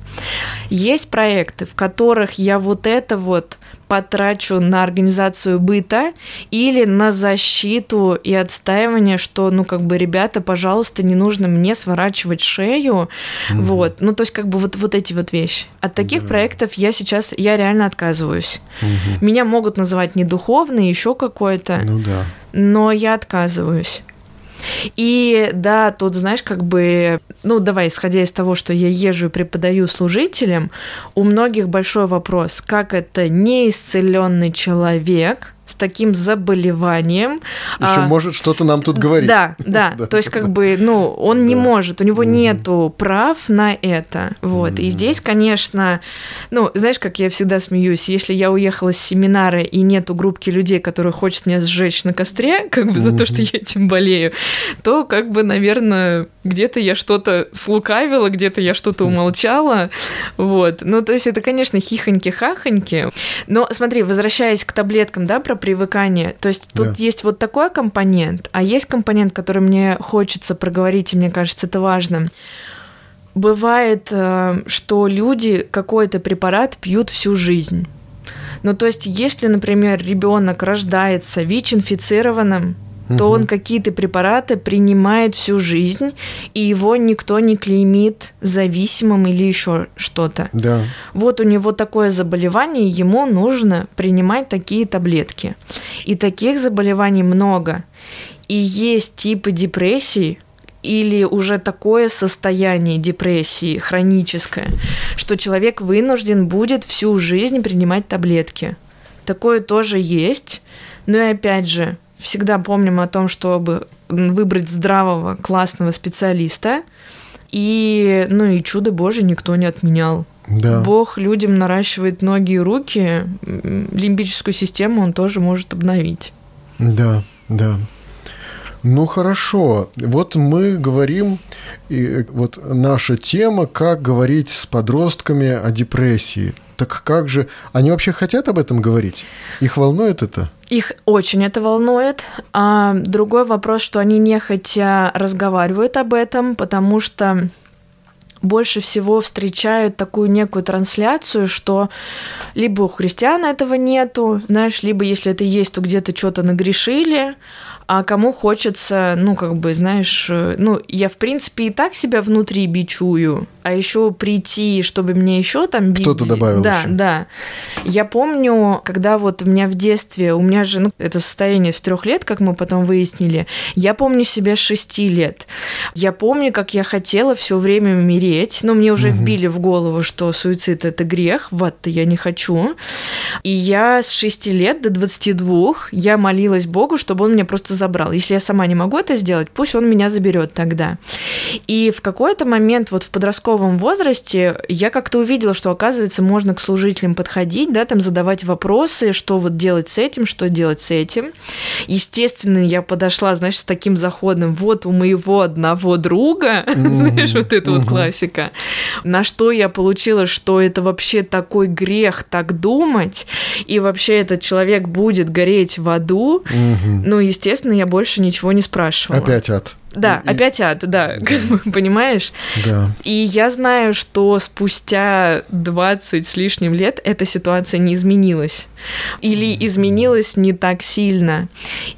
Есть проекты, в которых я вот это вот потрачу на организацию быта или на защиту и отстаивание, что, ну, как бы, ребята, пожалуйста, не нужно мне сворачивать шею, mm вот, ну, то есть, как бы, вот, вот эти вот вещи. От таких да. проектов я сейчас, я реально отказываюсь. mm Меня могут называть недуховный, еще какой-то, ну, да. но я отказываюсь. И да, тут, знаешь, как бы, ну, давай, исходя из того, что я езжу и преподаю служителям, у многих большой вопрос, как это неисцеленный человек с таким заболеванием. Еще а, может что-то нам тут говорить. Да, да, да. То есть как бы, ну, он не может, у него нету прав на это. Вот. И здесь, конечно, ну, знаешь, как я всегда смеюсь, если я уехала с семинара и нету группки людей, которые хочет меня сжечь на костре, как бы за то, что я этим болею, то как бы, наверное, где-то я что-то слукавила, где-то я что-то умолчала. Вот. Ну, то есть это, конечно, хихоньки-хахоньки. Но смотри, возвращаясь к таблеткам, да, про привыкание, то есть тут да. есть вот такой компонент, а есть компонент, который мне хочется проговорить, и мне кажется, это важно. Бывает, э, что люди какой-то препарат пьют всю жизнь. Ну, то есть, если, например, ребенок рождается ВИЧ-инфицированным, то он какие-то препараты принимает всю жизнь, и его никто не клеймит зависимым или еще что-то. Да. Вот у него такое заболевание, ему нужно принимать такие таблетки. И таких заболеваний много. И есть типы депрессии, или уже такое состояние депрессии хроническое, что человек вынужден будет всю жизнь принимать таблетки. Такое тоже есть. Но и опять же, всегда помним о том, чтобы выбрать здравого, классного специалиста. И, ну и чудо Божие никто не отменял. Да. Бог людям наращивает ноги и руки, лимбическую систему он тоже может обновить. Да, да. Ну хорошо, вот мы говорим, и вот наша тема, как говорить с подростками о депрессии. Так как же, они вообще хотят об этом говорить? Их волнует это? Их очень это волнует. А другой вопрос, что они не хотя разговаривают об этом, потому что больше всего встречают такую некую трансляцию, что либо у христиан этого нету, знаешь, либо если это есть, то где-то что-то нагрешили, а кому хочется, ну, как бы, знаешь, э, ну, я, в принципе, и так себя внутри бичую, а еще прийти, чтобы мне еще там... Кто-то добавил Да, еще. да. Я помню, когда вот у меня в детстве, у меня же, ну, это состояние с трех лет, как мы потом выяснили, я помню себя с шести лет. Я помню, как я хотела все время умереть, но мне уже угу. вбили в голову, что суицид – это грех, вот-то я не хочу. И я с шести лет до 22 я молилась Богу, чтобы он меня просто забрал. Если я сама не могу это сделать, пусть он меня заберет тогда. И в какой-то момент вот в подростковом возрасте я как-то увидела, что, оказывается, можно к служителям подходить, да, там задавать вопросы, что вот делать с этим, что делать с этим. Естественно, я подошла, знаешь, с таким заходом, вот у моего одного друга, знаешь, вот это вот классика. На что я получила, что это вообще такой грех так думать, и вообще этот человек будет гореть в аду. Ну, естественно, естественно, я больше ничего не спрашивала. Опять ад. Да, и, опять ад, да, понимаешь? Да. И я знаю, что спустя 20 с лишним лет эта ситуация не изменилась. Или изменилась не так сильно.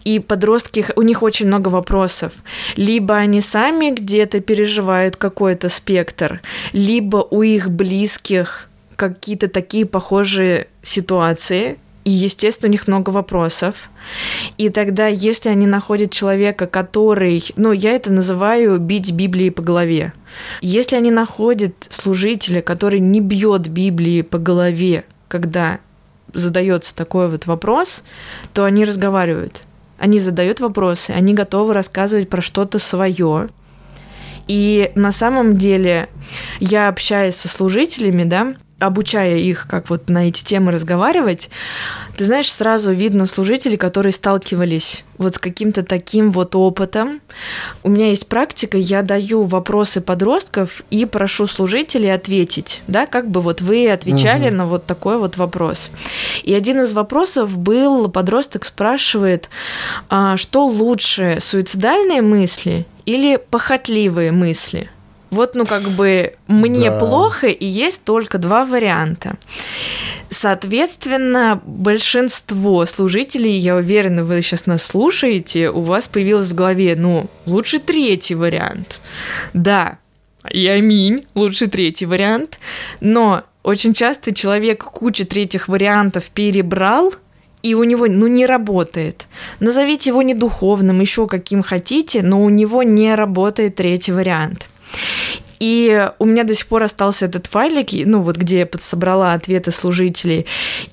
И подростки, у них очень много вопросов. Либо они сами где-то переживают какой-то спектр, либо у их близких какие-то такие похожие ситуации, и, естественно, у них много вопросов. И тогда, если они находят человека, который, ну, я это называю бить Библией по голове. Если они находят служителя, который не бьет Библии по голове, когда задается такой вот вопрос, то они разговаривают. Они задают вопросы, они готовы рассказывать про что-то свое. И на самом деле я общаюсь со служителями, да, обучая их, как вот на эти темы разговаривать, ты знаешь, сразу видно служителей, которые сталкивались вот с каким-то таким вот опытом. У меня есть практика, я даю вопросы подростков и прошу служителей ответить, да, как бы вот вы отвечали угу. на вот такой вот вопрос. И один из вопросов был, подросток спрашивает, а, что лучше, суицидальные мысли или похотливые мысли? Вот, ну, как бы мне да. плохо, и есть только два варианта. Соответственно, большинство служителей, я уверена, вы сейчас нас слушаете, у вас появилось в голове, ну, лучше третий вариант. Да, и аминь, лучше третий вариант. Но очень часто человек кучу третьих вариантов перебрал, и у него, ну, не работает. Назовите его не духовным, еще каким хотите, но у него не работает третий вариант. И у меня до сих пор остался этот файлик, ну вот где я подсобрала ответы служителей.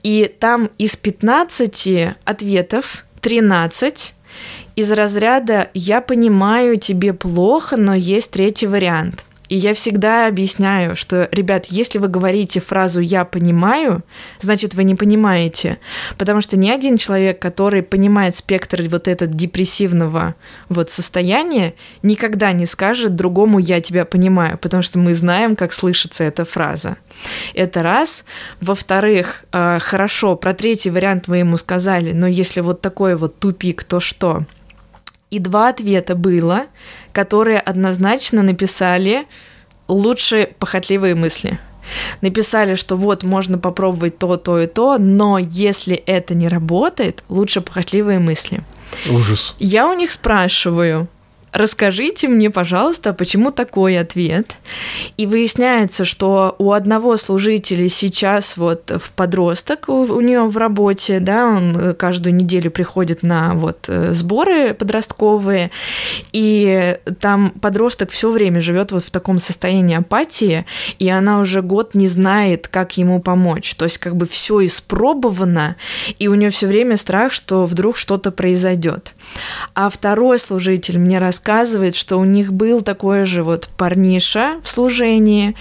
И там из 15 ответов 13 из разряда «я понимаю, тебе плохо, но есть третий вариант». И я всегда объясняю, что, ребят, если вы говорите фразу «я понимаю», значит, вы не понимаете. Потому что ни один человек, который понимает спектр вот этот депрессивного вот состояния, никогда не скажет другому «я тебя понимаю», потому что мы знаем, как слышится эта фраза. Это раз. Во-вторых, э, хорошо, про третий вариант вы ему сказали, но если вот такой вот тупик, то что? И два ответа было, которые однозначно написали лучше похотливые мысли. Написали, что вот можно попробовать то, то и то, но если это не работает, лучше похотливые мысли. Ужас. Я у них спрашиваю, расскажите мне, пожалуйста, почему такой ответ. И выясняется, что у одного служителя сейчас вот в подросток у, у нее в работе, да, он э, каждую неделю приходит на вот э, сборы подростковые, и там подросток все время живет вот в таком состоянии апатии, и она уже год не знает, как ему помочь. То есть как бы все испробовано, и у нее все время страх, что вдруг что-то произойдет. А второй служитель мне рассказывает, рассказывает, что у них был такой же вот парниша в служении,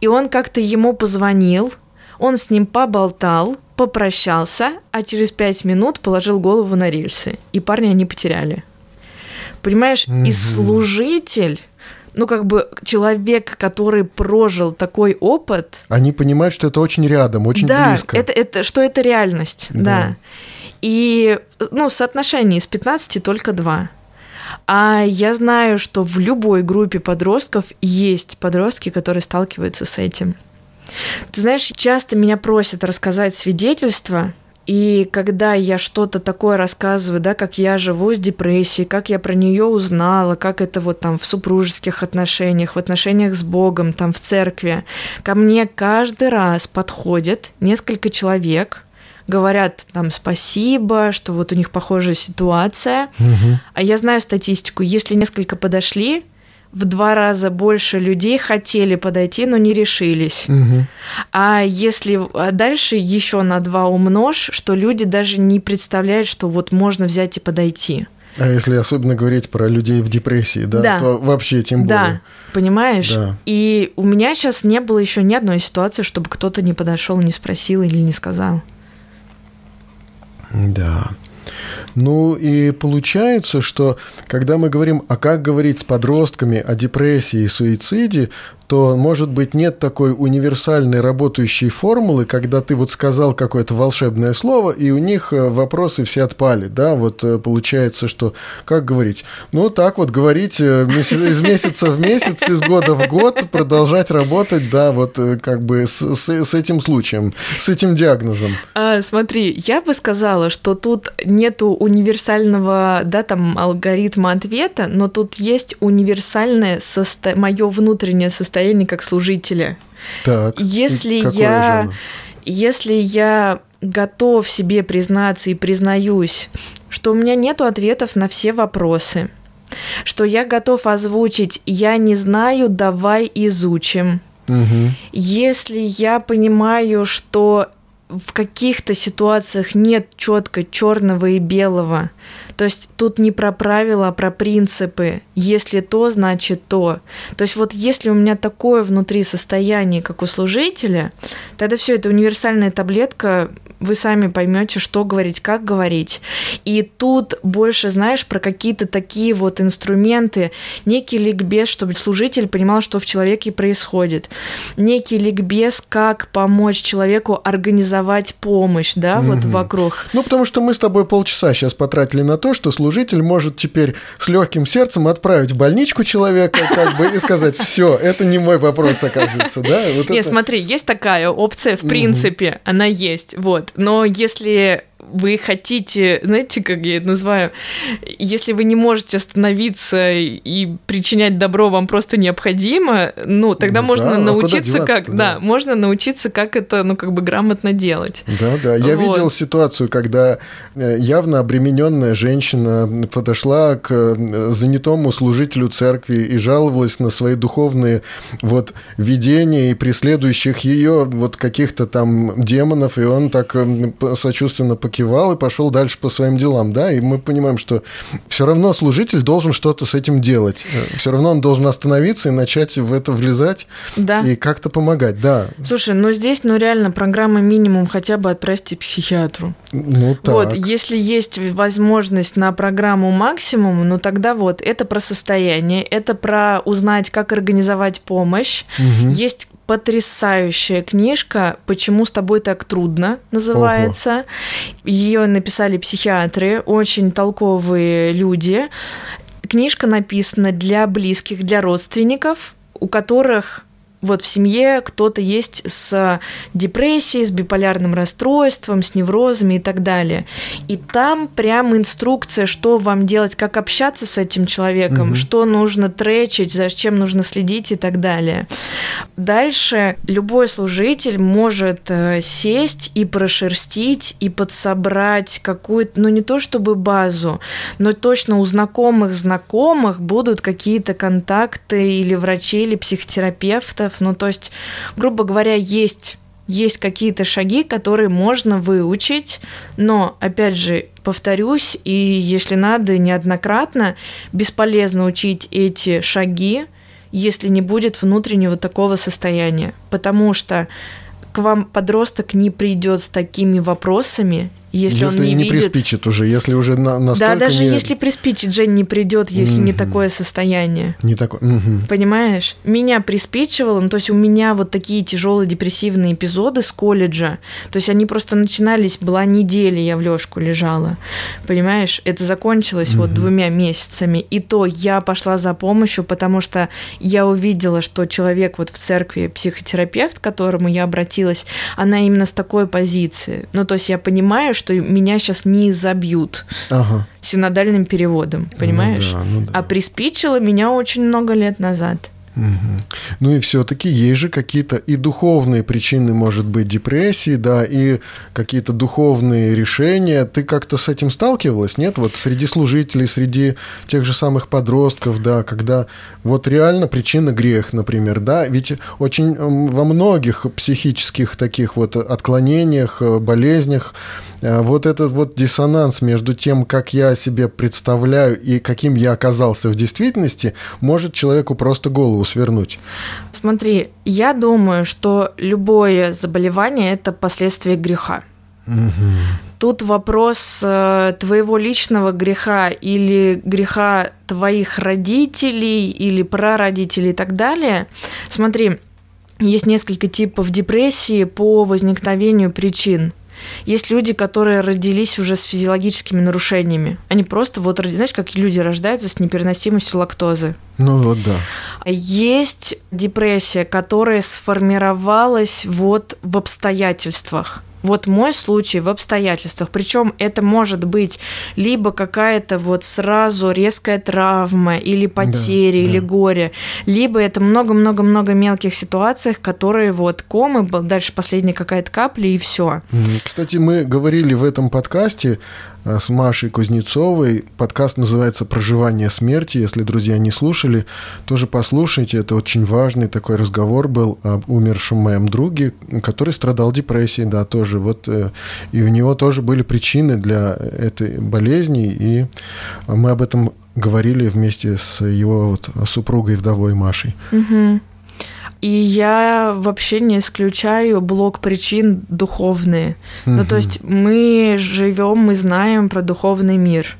и он как-то ему позвонил, он с ним поболтал, попрощался, а через пять минут положил голову на рельсы, и парня они потеряли. Понимаешь, mm-hmm. и служитель ну, как бы человек, который прожил такой опыт. Они понимают, что это очень рядом, очень да, близко. Это, это, что это реальность, да. да. И, ну, соотношение из 15 только 2. А я знаю, что в любой группе подростков есть подростки, которые сталкиваются с этим. Ты знаешь, часто меня просят рассказать свидетельства, и когда я что-то такое рассказываю, да, как я живу с депрессией, как я про нее узнала, как это вот там в супружеских отношениях, в отношениях с Богом, там в церкви, ко мне каждый раз подходит несколько человек, говорят там спасибо, что вот у них похожая ситуация. Угу. А я знаю статистику, если несколько подошли, в два раза больше людей хотели подойти, но не решились. Угу. А если а дальше еще на два умножь, что люди даже не представляют, что вот можно взять и подойти. А если особенно говорить про людей в депрессии, да, да. то вообще тем более. Да, понимаешь? Да. И у меня сейчас не было еще ни одной ситуации, чтобы кто-то не подошел, не спросил или не сказал. Да. Ну и получается, что когда мы говорим, а как говорить с подростками о депрессии и суициде, то, может быть, нет такой универсальной работающей формулы, когда ты вот сказал какое-то волшебное слово, и у них э, вопросы все отпали, да, вот э, получается, что, как говорить, ну, так вот говорить э, из месяца в месяц, из года в год, продолжать работать, да, вот как бы с, с, с этим случаем, с этим диагнозом. А, смотри, я бы сказала, что тут нету универсального, да, там, алгоритма ответа, но тут есть универсальное состо... мое внутреннее состояние состоянии как служителя. Так. Если я, если я готов себе признаться и признаюсь, что у меня нет ответов на все вопросы, что я готов озвучить «я не знаю, давай изучим». Угу. Если я понимаю, что в каких-то ситуациях нет четко черного и белого, то есть тут не про правила, а про принципы. Если то, значит то. То есть вот если у меня такое внутри состояние, как у служителя, тогда все это универсальная таблетка, вы сами поймете, что говорить, как говорить. И тут больше, знаешь, про какие-то такие вот инструменты, некий ликбез, чтобы служитель понимал, что в человеке происходит. Некий ликбез, как помочь человеку организовать помощь, да, mm-hmm. вот вокруг. Ну, потому что мы с тобой полчаса сейчас потратили на то, что служитель может теперь с легким сердцем отправить в больничку человека, как бы, и сказать, все, это не мой вопрос, оказывается, да? Вот Нет, это... смотри, есть такая опция, в принципе, она есть, вот. Но если вы хотите, знаете, как я это называю, если вы не можете остановиться и причинять добро вам просто необходимо, ну, тогда ну, можно да, научиться а как, да. да, можно научиться, как это, ну, как бы грамотно делать. Да, да. Я вот. видел ситуацию, когда э, явно обремененная женщина подошла к э, занятому служителю церкви и жаловалась на свои духовные вот видения и преследующих ее вот каких-то там демонов, и он так э, сочувственно покивал покивал и пошел дальше по своим делам, да, и мы понимаем, что все равно служитель должен что-то с этим делать, все равно он должен остановиться и начать в это влезать да. и как-то помогать, да. Слушай, ну здесь, ну реально, программа минимум хотя бы отправьте психиатру. Ну так. Вот, если есть возможность на программу максимум, ну тогда вот, это про состояние, это про узнать, как организовать помощь. Угу. Есть потрясающая книжка «Почему с тобой так трудно» называется. Ее написали психиатры, очень толковые люди. Книжка написана для близких, для родственников, у которых вот в семье кто-то есть с депрессией, с биполярным расстройством, с неврозами и так далее. И там прям инструкция, что вам делать, как общаться с этим человеком, угу. что нужно тречить, за чем нужно следить и так далее. Дальше любой служитель может э, сесть и прошерстить и подсобрать какую-то, ну не то чтобы базу, но точно у знакомых знакомых будут какие-то контакты или врачей, или психотерапевтов, процессов. Ну, то есть, грубо говоря, есть есть какие-то шаги, которые можно выучить, но, опять же, повторюсь, и если надо, неоднократно, бесполезно учить эти шаги, если не будет внутреннего такого состояния. Потому что к вам подросток не придет с такими вопросами, если, если он не, не видит... приспичит уже, если уже на, настолько Да, даже не... если приспичит, Жень не придет, если mm-hmm. не такое состояние. Не такое. Mm-hmm. Понимаешь? Меня приспичивало, ну, то есть у меня вот такие тяжелые депрессивные эпизоды с колледжа, то есть они просто начинались, была неделя, я в лёжку лежала. Понимаешь? Это закончилось mm-hmm. вот двумя месяцами. И то я пошла за помощью, потому что я увидела, что человек вот в церкви, психотерапевт, к которому я обратилась, она именно с такой позиции. Ну, то есть я понимаю, что что меня сейчас не забьют ага. синодальным переводом, ну понимаешь? Ну да, ну да. А приспичило меня очень много лет назад. Угу. Ну и все-таки есть же какие-то и духовные причины, может быть, депрессии, да, и какие-то духовные решения. Ты как-то с этим сталкивалась, нет? Вот среди служителей, среди тех же самых подростков, да, когда вот реально причина грех, например, да, ведь очень во многих психических таких вот отклонениях, э, болезнях Э, вот этот вот диссонанс между тем, как я себе представляю и каким я оказался в действительности, может человеку просто голову свернуть. Смотри, я думаю, что любое заболевание – это последствие греха. Угу. Тут вопрос э, твоего личного греха или греха твоих родителей или прародителей и так далее. Смотри, есть несколько типов депрессии по возникновению причин. Есть люди, которые родились уже с физиологическими нарушениями. Они просто вот, знаешь, как люди рождаются с непереносимостью лактозы. Ну вот да. Есть депрессия, которая сформировалась вот в обстоятельствах. Вот мой случай в обстоятельствах. Причем это может быть либо какая-то вот сразу резкая травма, или потеря, да, или да. горе, либо это много-много-много мелких ситуаций, которые вот комы, дальше последняя какая-то капля и все. Кстати, мы говорили в этом подкасте с Машей Кузнецовой. Подкаст называется «Проживание смерти». Если, друзья, не слушали, тоже послушайте. Это очень важный такой разговор был об умершем моем друге, который страдал депрессией, да, тоже. Вот, э, и у него тоже были причины для этой болезни, и мы об этом говорили вместе с его вот супругой, вдовой Машей. Угу. И я вообще не исключаю блок причин духовные. Угу. Ну, то есть мы живем, мы знаем про духовный мир.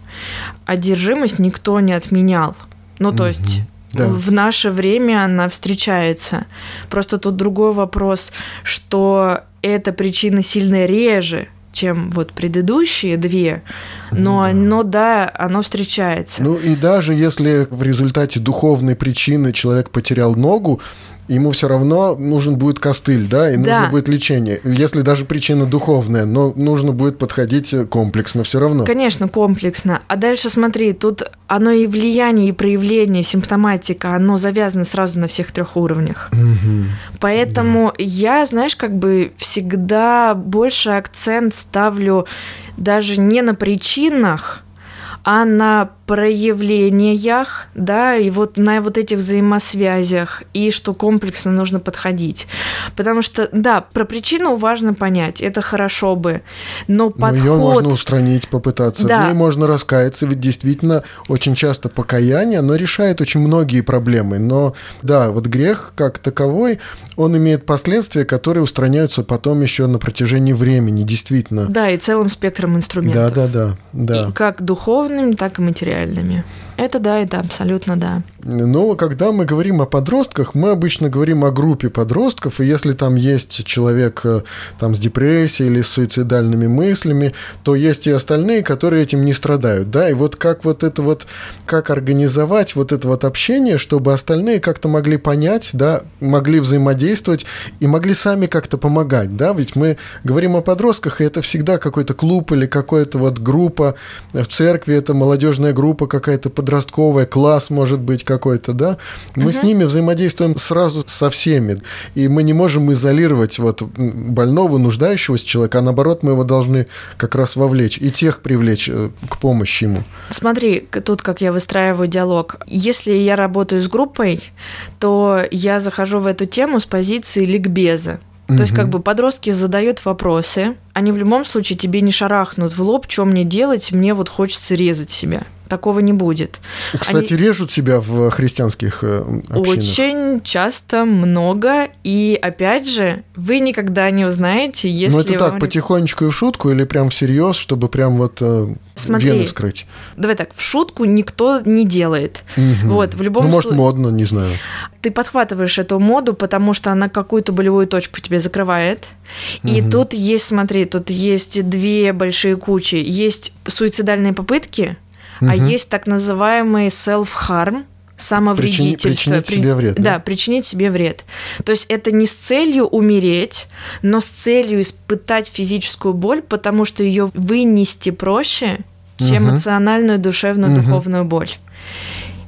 Одержимость никто не отменял. Ну, то угу. есть да. в наше время она встречается. Просто тут другой вопрос, что эта причина сильно реже, чем вот предыдущие две, но да. оно, да, оно встречается. Ну и даже если в результате духовной причины человек потерял ногу, ему все равно нужен будет костыль, да, и Да. нужно будет лечение. Если даже причина духовная, но нужно будет подходить комплексно все равно. Конечно, комплексно. А дальше смотри, тут оно и влияние, и проявление, симптоматика, оно завязано сразу на всех трех уровнях. Мгм. Поэтому я, знаешь, как бы всегда больше акцент ставлю даже не на причинах, а на проявлениях, да, и вот на вот этих взаимосвязях, и что комплексно нужно подходить. Потому что, да, про причину важно понять, это хорошо бы, но Но подход... ее можно устранить, попытаться. Да. В ней можно раскаяться, ведь действительно очень часто покаяние, оно решает очень многие проблемы. Но да, вот грех как таковой, он имеет последствия, которые устраняются потом еще на протяжении времени, действительно. Да, и целым спектром Да, инструментов. да, да, да. И как духовными, так и материальными. Это да, это абсолютно да. Но когда мы говорим о подростках, мы обычно говорим о группе подростков, и если там есть человек э, там, с депрессией или с суицидальными мыслями, то есть и остальные, которые этим не страдают. Да? И вот как вот это вот, как организовать вот это вот общение, чтобы остальные как-то могли понять, да, могли взаимодействовать и могли сами как-то помогать. Да? Ведь мы говорим о подростках, и это всегда какой-то клуб или какая-то вот группа в церкви, это молодежная группа какая-то подростковая, класс может быть какой-то, да, мы с ними взаимодействуем сразу со всеми, и мы не можем изолировать вот больного, нуждающегося человека, а наоборот мы его должны как раз вовлечь и тех привлечь э, к помощи ему. Смотри, тут как я выстраиваю диалог. Если я работаю с группой, то я захожу в эту тему с позиции ликбеза. То есть, как бы подростки задают вопросы, они в любом случае тебе не шарахнут в лоб, что мне делать, мне вот хочется резать себя. Такого не будет. Кстати, режут себя в христианских э, общинах. Очень часто, много, и опять же, вы никогда не узнаете, если Ну это так, вам- потихонечку и в шутку, или прям всерьез, чтобы прям вот э, Смотри. вены вскрыть? Давай так, в шутку никто не делает. Мгм. Вот, в любом Ну, может, слу- модно, не знаю. ты подхватываешь эту моду, потому что она какую-то болевую точку тебе закрывает. И Мгм. тут есть, смотри, тут есть две большие кучи. Есть суицидальные попытки, а Мгм. есть так называемый self-harm, самовредительство. причинить При- себе вред, да? Да, причинить себе вред. То есть это не с целью умереть, но с целью испытать физическую боль, потому что ее вынести проще, чем Мгм. эмоциональную, душевную, Мгм. духовную боль.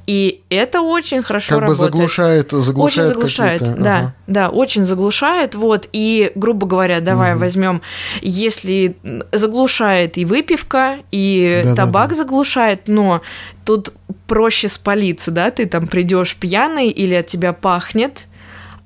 И это очень хорошо Как бы работает. заглушает, заглушает Очень заглушает, какие-то- да, ага. да, очень заглушает, вот, и, грубо говоря, давай Мгм. возьмем, если заглушает и выпивка, и Да-да-да. табак заглушает, но тут проще спалиться, да, ты там придешь пьяный или от тебя пахнет,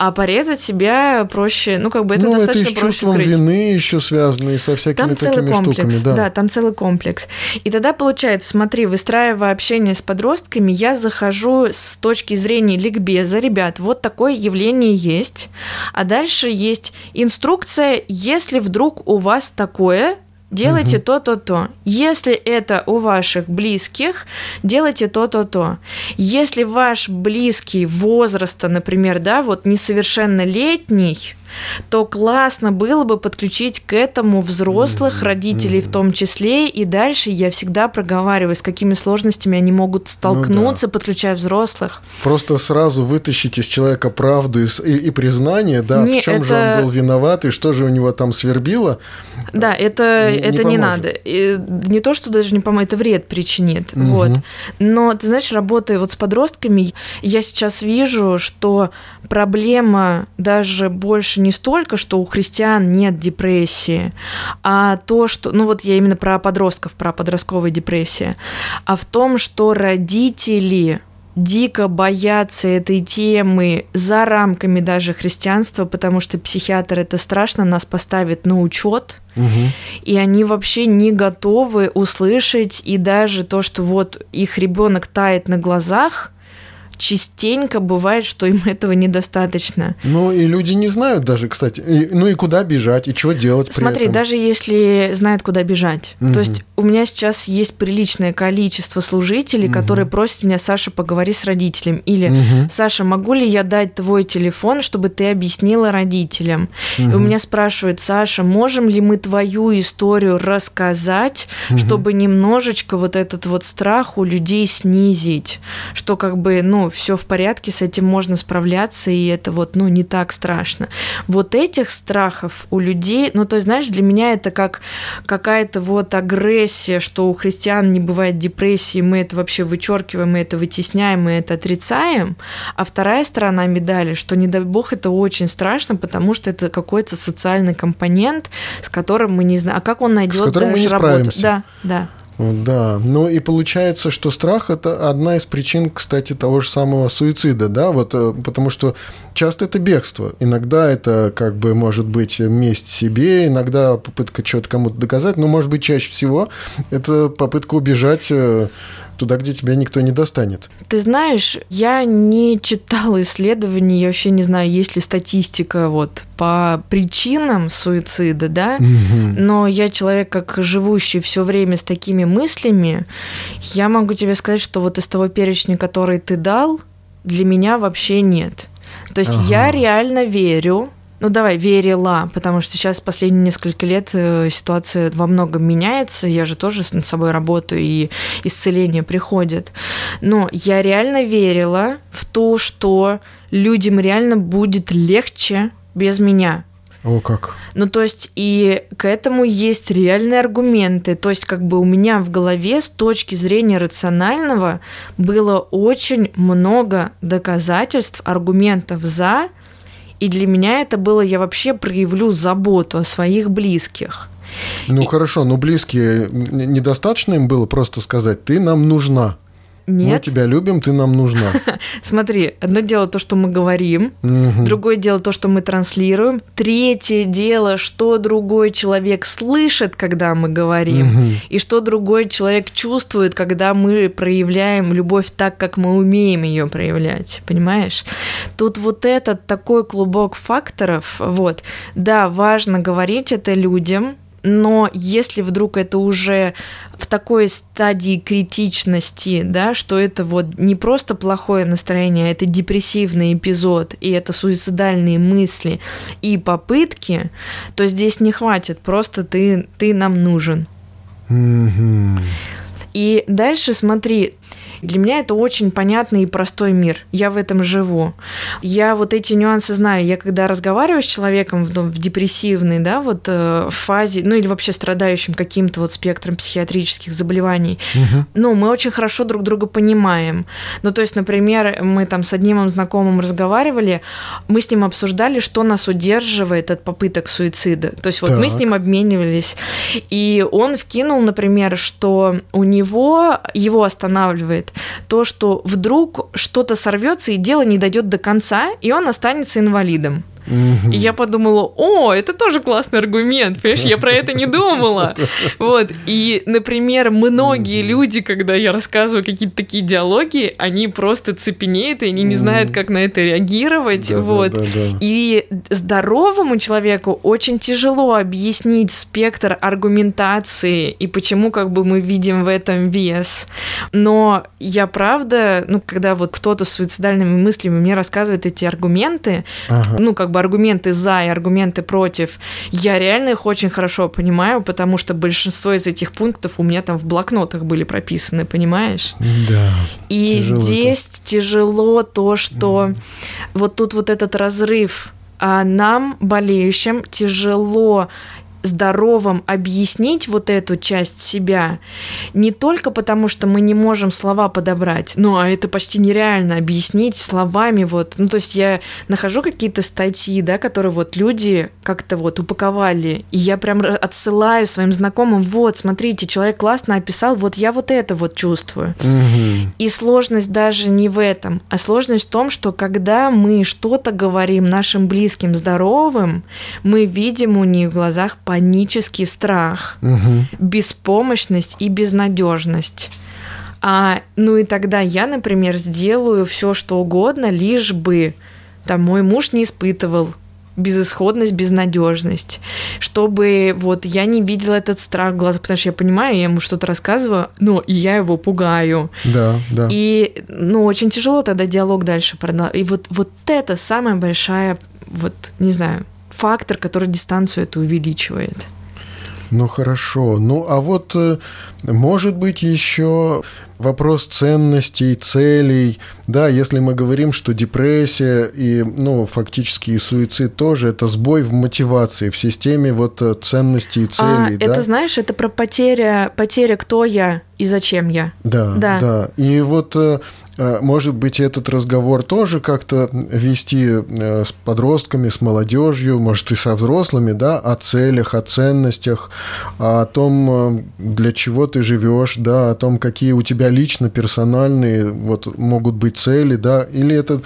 а порезать себя проще, ну, как бы это ну, достаточно это и с проще чувством крыть. вины еще связано и со всякими Там целый такими комплекс, штуками, да. там целый комплекс. И тогда получается, смотри, выстраивая общение с подростками, я захожу с точки зрения ликбеза, ребят, вот такое явление есть, а дальше есть инструкция, если вдруг у вас такое, Делайте Мгм. то, то, то. Если это у ваших близких, делайте то, то, то. Если ваш близкий возраста, например, да, вот несовершеннолетний, то классно было бы подключить к этому взрослых, Мгм. родителей в том числе, и дальше я всегда проговариваю, с какими сложностями они могут столкнуться, подключая взрослых. Просто сразу вытащить из человека правду и, и- и признание, да, Не, в чем же это- он был виноват и что же у него там свербило. Да, это Не- не, не это не поможет. надо. И не то, что даже не поможет, это вред причинит. Мгм. Вот. Но, ты знаешь, работая вот с подростками, я сейчас вижу, что проблема даже больше не столько, что у христиан нет депрессии, а то, что... Ну вот я именно про подростков, про подростковую депрессию. А в том, что родители дико боятся этой темы за рамками даже христианства, потому что психиатр это страшно нас поставит на учет, Мгм. и они вообще не готовы услышать и даже то, что вот их ребенок тает на глазах, частенько бывает, что им этого недостаточно. Ну и люди не знают даже, кстати, и- ну и куда бежать, и что делать Смотри, этом. даже если знают, куда бежать. Мгм. То есть у меня сейчас есть приличное количество служителей, Мгм. которые просят меня, Саша, поговори с родителем. Или Мгм. Саша, могу ли я дать твой телефон, чтобы ты объяснила родителям? И у меня спрашивают, Саша, можем ли мы твою историю рассказать, Мгм. чтобы немножечко вот этот вот страх у людей снизить? Что как бы, ну, все в порядке, с этим можно справляться, и это вот, ну, не так страшно. Вот этих страхов у людей, ну, то есть, знаешь, для меня это как какая-то вот агрессия, что у христиан не бывает депрессии, мы это вообще вычеркиваем, мы это вытесняем, мы это отрицаем, а вторая сторона медали, что, не дай бог, это очень страшно, потому что это какой-то социальный компонент, с которым мы не знаем, а как он найдет не работу. Справимся. Да, да. Да, ну и получается, что страх это одна из причин, кстати, того же самого суицида, да, вот э, потому что часто это бегство, иногда это как бы может быть месть себе, иногда попытка что-то кому-то доказать, но может быть чаще всего это попытка убежать э, туда, где тебя никто не достанет. Ты знаешь, я не читала исследований, я вообще не знаю, есть ли статистика вот по причинам суицида, да, угу. но я человек, как живущий все время с такими мыслями, я могу тебе сказать, что вот из того перечня, который ты дал, для меня вообще нет. То есть ага. я реально верю, ну давай, верила, потому что сейчас последние несколько лет э, ситуация во многом меняется, я же тоже над собой работаю, и исцеление приходит. Но я реально верила в то, что людям реально будет легче без меня. О, как. Ну, то есть, и к этому есть реальные аргументы. То есть, как бы у меня в голове с точки зрения рационального было очень много доказательств, аргументов за и для меня это было, я вообще проявлю заботу о своих близких. Ну и... хорошо, но близкие недостаточно им было просто сказать, ты нам нужна. Нет. Мы тебя любим, ты нам нужна. Смотри, одно дело то, что мы говорим, угу. другое дело то, что мы транслируем, третье дело, что другой человек слышит, когда мы говорим, угу. и что другой человек чувствует, когда мы проявляем любовь так, как мы умеем ее проявлять, понимаешь? Тут вот этот такой клубок факторов, вот, да, важно говорить это людям, но если вдруг это уже в такой стадии критичности, да, что это вот не просто плохое настроение, а это депрессивный эпизод, и это суицидальные мысли и попытки, то здесь не хватит, просто ты, ты нам нужен. Mm-hmm. И дальше смотри, для меня это очень понятный и простой мир. Я в этом живу. Я вот эти нюансы знаю. Я когда разговариваю с человеком в, в депрессивной, да, вот э, фазе, ну или вообще страдающим каким-то вот спектром психиатрических заболеваний, угу. ну, мы очень хорошо друг друга понимаем. Ну, то есть, например, мы там с одним знакомым разговаривали, мы с ним обсуждали, что нас удерживает от попыток суицида. То есть, вот так. мы с ним обменивались, и он вкинул, например, что у него его останавливает то, что вдруг что-то сорвется и дело не дойдет до конца, и он останется инвалидом. И я подумала, о, это тоже классный аргумент, понимаешь, я про это не думала. Вот, и, например, многие люди, когда я рассказываю какие-то такие диалоги, они просто цепенеют, и они не знают, как на это реагировать, вот. И здоровому человеку очень тяжело объяснить спектр аргументации и почему как бы мы видим в этом вес. Но я правда, ну, когда вот кто-то с суицидальными мыслями мне рассказывает эти аргументы, ну, как бы аргументы за и аргументы против, я реально их очень хорошо понимаю, потому что большинство из этих пунктов у меня там в блокнотах были прописаны, понимаешь? Да. И тяжело здесь это. тяжело то, что mm. вот тут вот этот разрыв а нам, болеющим, тяжело здоровым объяснить вот эту часть себя не только потому, что мы не можем слова подобрать, ну, а это почти нереально объяснить словами вот, ну, то есть я нахожу какие-то статьи, да, которые вот люди как-то вот упаковали, и я прям отсылаю своим знакомым, вот, смотрите, человек классно описал, вот я вот это вот чувствую. Угу. И сложность даже не в этом, а сложность в том, что когда мы что-то говорим нашим близким здоровым, мы видим у них в глазах панический страх, угу. беспомощность и безнадежность. А, ну и тогда я, например, сделаю все, что угодно, лишь бы там мой муж не испытывал безысходность, безнадежность, чтобы вот я не видела этот страх в глазах, потому что я понимаю, я ему что-то рассказываю, но и я его пугаю. Да, да. И, ну, очень тяжело тогда диалог дальше продолжать. И вот, вот это самая большая, вот, не знаю, фактор, который дистанцию это увеличивает. Ну хорошо. Ну а вот э, может быть еще вопрос ценностей, целей. Да, если мы говорим, что депрессия и, ну, фактически и суицид тоже это сбой в мотивации, в системе вот э, ценностей и а, целей. А, да? Это, знаешь, это про потеря, потеря кто я и зачем я. Да, да. да. И вот э, может быть, этот разговор тоже как-то вести э, с подростками, с молодежью, может, и со взрослыми, да, о целях, о ценностях, о том, э, для чего ты живешь, да, о том, какие у тебя лично персональные вот могут быть цели, да, или это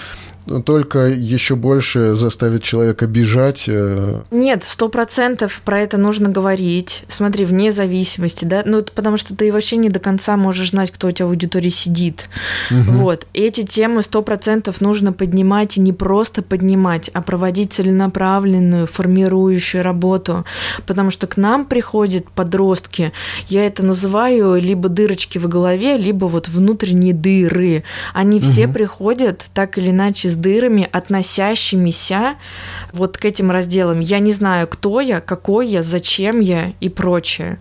только еще больше заставит человека бежать. Э. Нет, сто процентов про это нужно говорить. Смотри, вне зависимости, да, ну потому что ты вообще не до конца можешь знать, кто у тебя в аудитории сидит. Угу. Вот, эти темы сто процентов нужно поднимать и не просто поднимать, а проводить целенаправленную, формирующую работу, потому что к нам приходят подростки, я это называю либо дырочки в голове, либо вот внутренние дыры. Они все угу. приходят так или иначе с дырами, относящимися вот к этим разделам. Я не знаю, кто я, какой я, зачем я и прочее.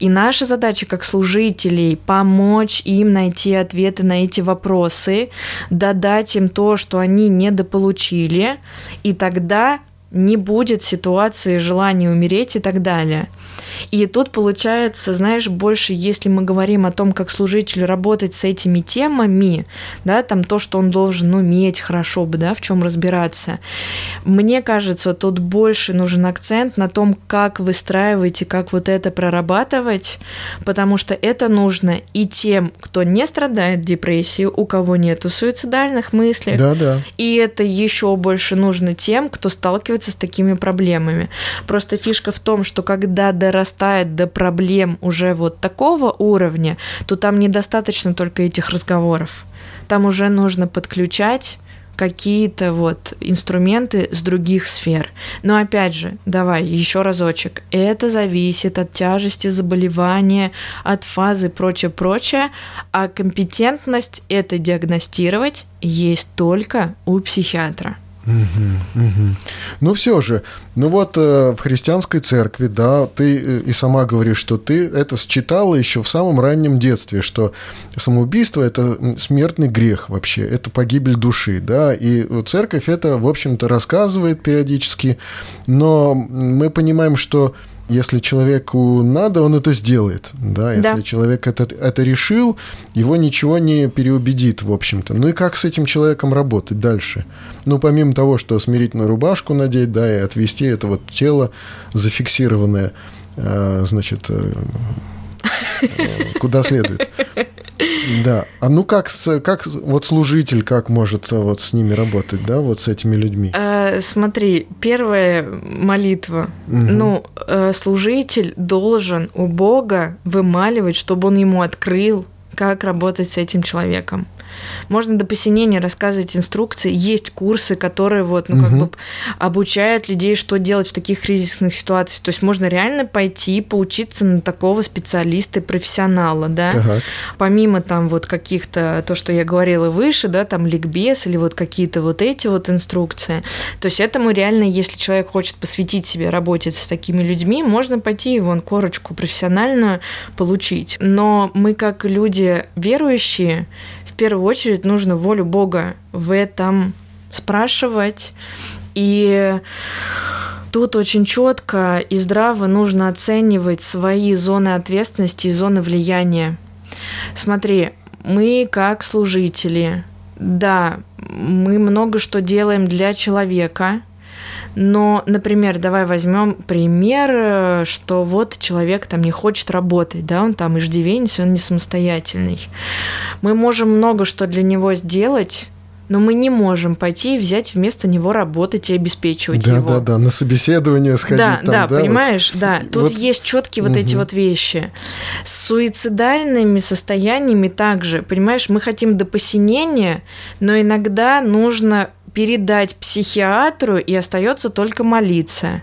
И наша задача как служителей помочь им найти ответы на эти вопросы, додать им то, что они недополучили, и тогда не будет ситуации желания умереть и так далее. И тут получается, знаешь, больше, если мы говорим о том, как служителю работать с этими темами, да, там то, что он должен уметь хорошо бы, да, в чем разбираться, мне кажется, тут больше нужен акцент на том, как выстраивать и как вот это прорабатывать, потому что это нужно и тем, кто не страдает депрессией, у кого нету суицидальных мыслей, да, да. и это еще больше нужно тем, кто сталкивается с такими проблемами. Просто фишка в том, что когда дорастает дорастает до проблем уже вот такого уровня, то там недостаточно только этих разговоров. Там уже нужно подключать какие-то вот инструменты с других сфер. Но опять же, давай еще разочек. Это зависит от тяжести заболевания, от фазы прочее-прочее, а компетентность это диагностировать есть только у психиатра. Угу, угу. Ну все же, ну вот э, в христианской церкви, да, ты э, и сама говоришь, что ты это считала еще в самом раннем детстве, что самоубийство это смертный грех вообще, это погибель души, да, и церковь это, в общем-то, рассказывает периодически, но мы понимаем, что если человеку надо, он это сделает. Да, если да. человек это, это решил, его ничего не переубедит, в общем-то. Ну и как с этим человеком работать дальше? Ну, помимо того, что смирительную рубашку надеть, да, и отвести это вот тело зафиксированное, э, значит, э, э, куда следует. Да. А ну как, как вот служитель, как может вот с ними работать, да, вот с этими людьми? Э, смотри, первая молитва. Угу. Ну, э, служитель должен у Бога вымаливать, чтобы он ему открыл, как работать с этим человеком. Можно до посинения рассказывать инструкции. Есть курсы, которые вот, ну, угу. как бы обучают людей, что делать в таких кризисных ситуациях. То есть можно реально пойти поучиться на такого специалиста и профессионала, да. Ага. Помимо там вот каких-то, то, что я говорила выше, да, там ликбез или вот какие-то вот эти вот инструкции. То есть этому реально, если человек хочет посвятить себе работе с такими людьми, можно пойти и вон корочку профессиональную получить. Но мы как люди верующие, в первую очередь нужно волю Бога в этом спрашивать. И тут очень четко и здраво нужно оценивать свои зоны ответственности и зоны влияния. Смотри, мы как служители, да, мы много что делаем для человека – но, например, давай возьмем пример, э, что вот человек там не хочет работать, да, он там иждивенец, он не самостоятельный. Мы можем много что для него сделать, но мы не можем пойти и взять вместо него работать и обеспечивать да, его. Да, да, да, на собеседование сходить. Да, там, да, да, понимаешь, вот. да. Тут вот. есть четкие вот угу. эти вот вещи. С суицидальными состояниями также, понимаешь, мы хотим до посинения, но иногда нужно передать психиатру, и остается только молиться.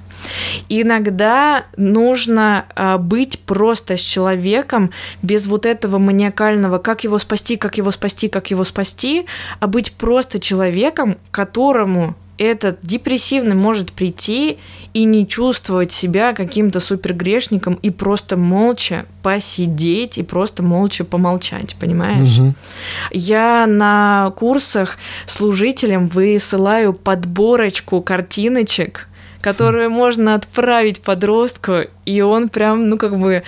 Иногда нужно а, быть просто с человеком без вот этого маниакального, как его спасти, как его спасти, как его спасти, а быть просто человеком, которому этот депрессивный может прийти и не чувствовать себя каким-то супергрешником и просто молча посидеть и просто молча помолчать, понимаешь? Угу. Я на курсах служителям высылаю подборочку картиночек, которые хм. можно отправить подростку, и он прям, ну, как бы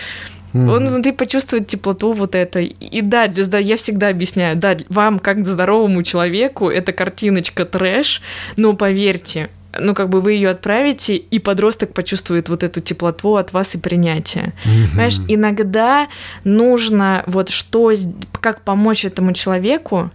Mm-hmm. Он внутри почувствует теплоту вот это. И да, для, я всегда объясняю, да, вам, как здоровому человеку, эта картиночка трэш, но поверьте, ну, как бы вы ее отправите, и подросток почувствует вот эту теплоту от вас и принятие. Mm-hmm. Понимаешь, иногда нужно вот что, как помочь этому человеку,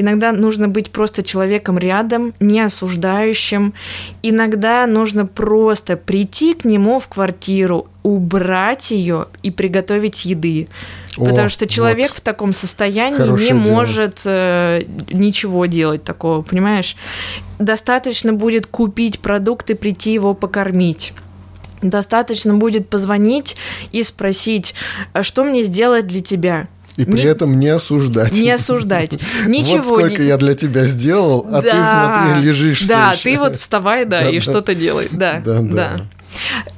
Иногда нужно быть просто человеком рядом, не осуждающим. Иногда нужно просто прийти к нему в квартиру, убрать ее и приготовить еды. О, Потому что человек вот. в таком состоянии Хорошее не дело. может э, ничего делать такого, понимаешь? Достаточно будет купить продукты, прийти его покормить. Достаточно будет позвонить и спросить, «А что мне сделать для тебя? И при не, этом не осуждать. Не осуждать. Ничего. Вот сколько не... я для тебя сделал, а да, ты смотри, лежишь. Да, ты вот вставай, да, и что-то делай. Да, да. да.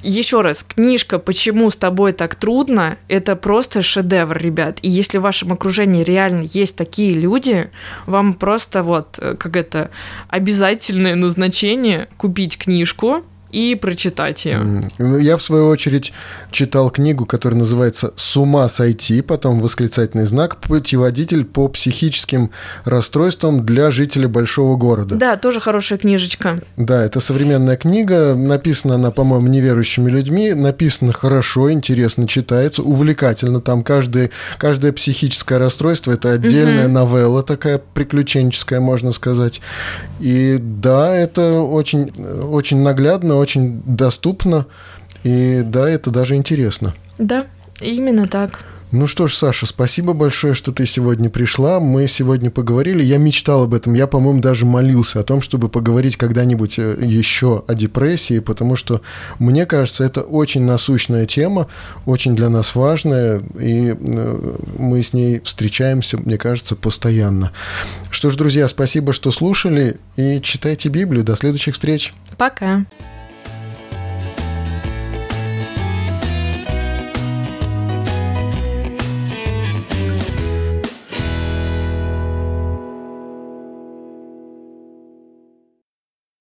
Еще раз, книжка «Почему с тобой так трудно» — это просто шедевр, ребят. И если в вашем окружении реально есть такие люди, вам просто вот, э, как это, обязательное назначение купить книжку, и прочитать ее. Ну, я, в свою очередь, читал книгу, которая называется «С ума сойти», потом восклицательный знак «Путеводитель по психическим расстройствам для жителей большого города». Да, тоже хорошая книжечка. Да, это современная книга, написана она, по-моему, неверующими людьми, написана хорошо, интересно читается, увлекательно. Там каждое, каждое психическое расстройство – это отдельная угу. новелла такая приключенческая, можно сказать. И да, это очень, очень наглядно, очень доступно, и да, это даже интересно. Да, именно так. Ну что ж, Саша, спасибо большое, что ты сегодня пришла. Мы сегодня поговорили. Я мечтал об этом. Я, по-моему, даже молился о том, чтобы поговорить когда-нибудь э, еще о депрессии, потому что, мне кажется, это очень насущная тема, очень для нас важная, и э, мы с ней встречаемся, мне кажется, постоянно. Что ж, друзья, спасибо, что слушали, и читайте Библию. До следующих встреч. Пока.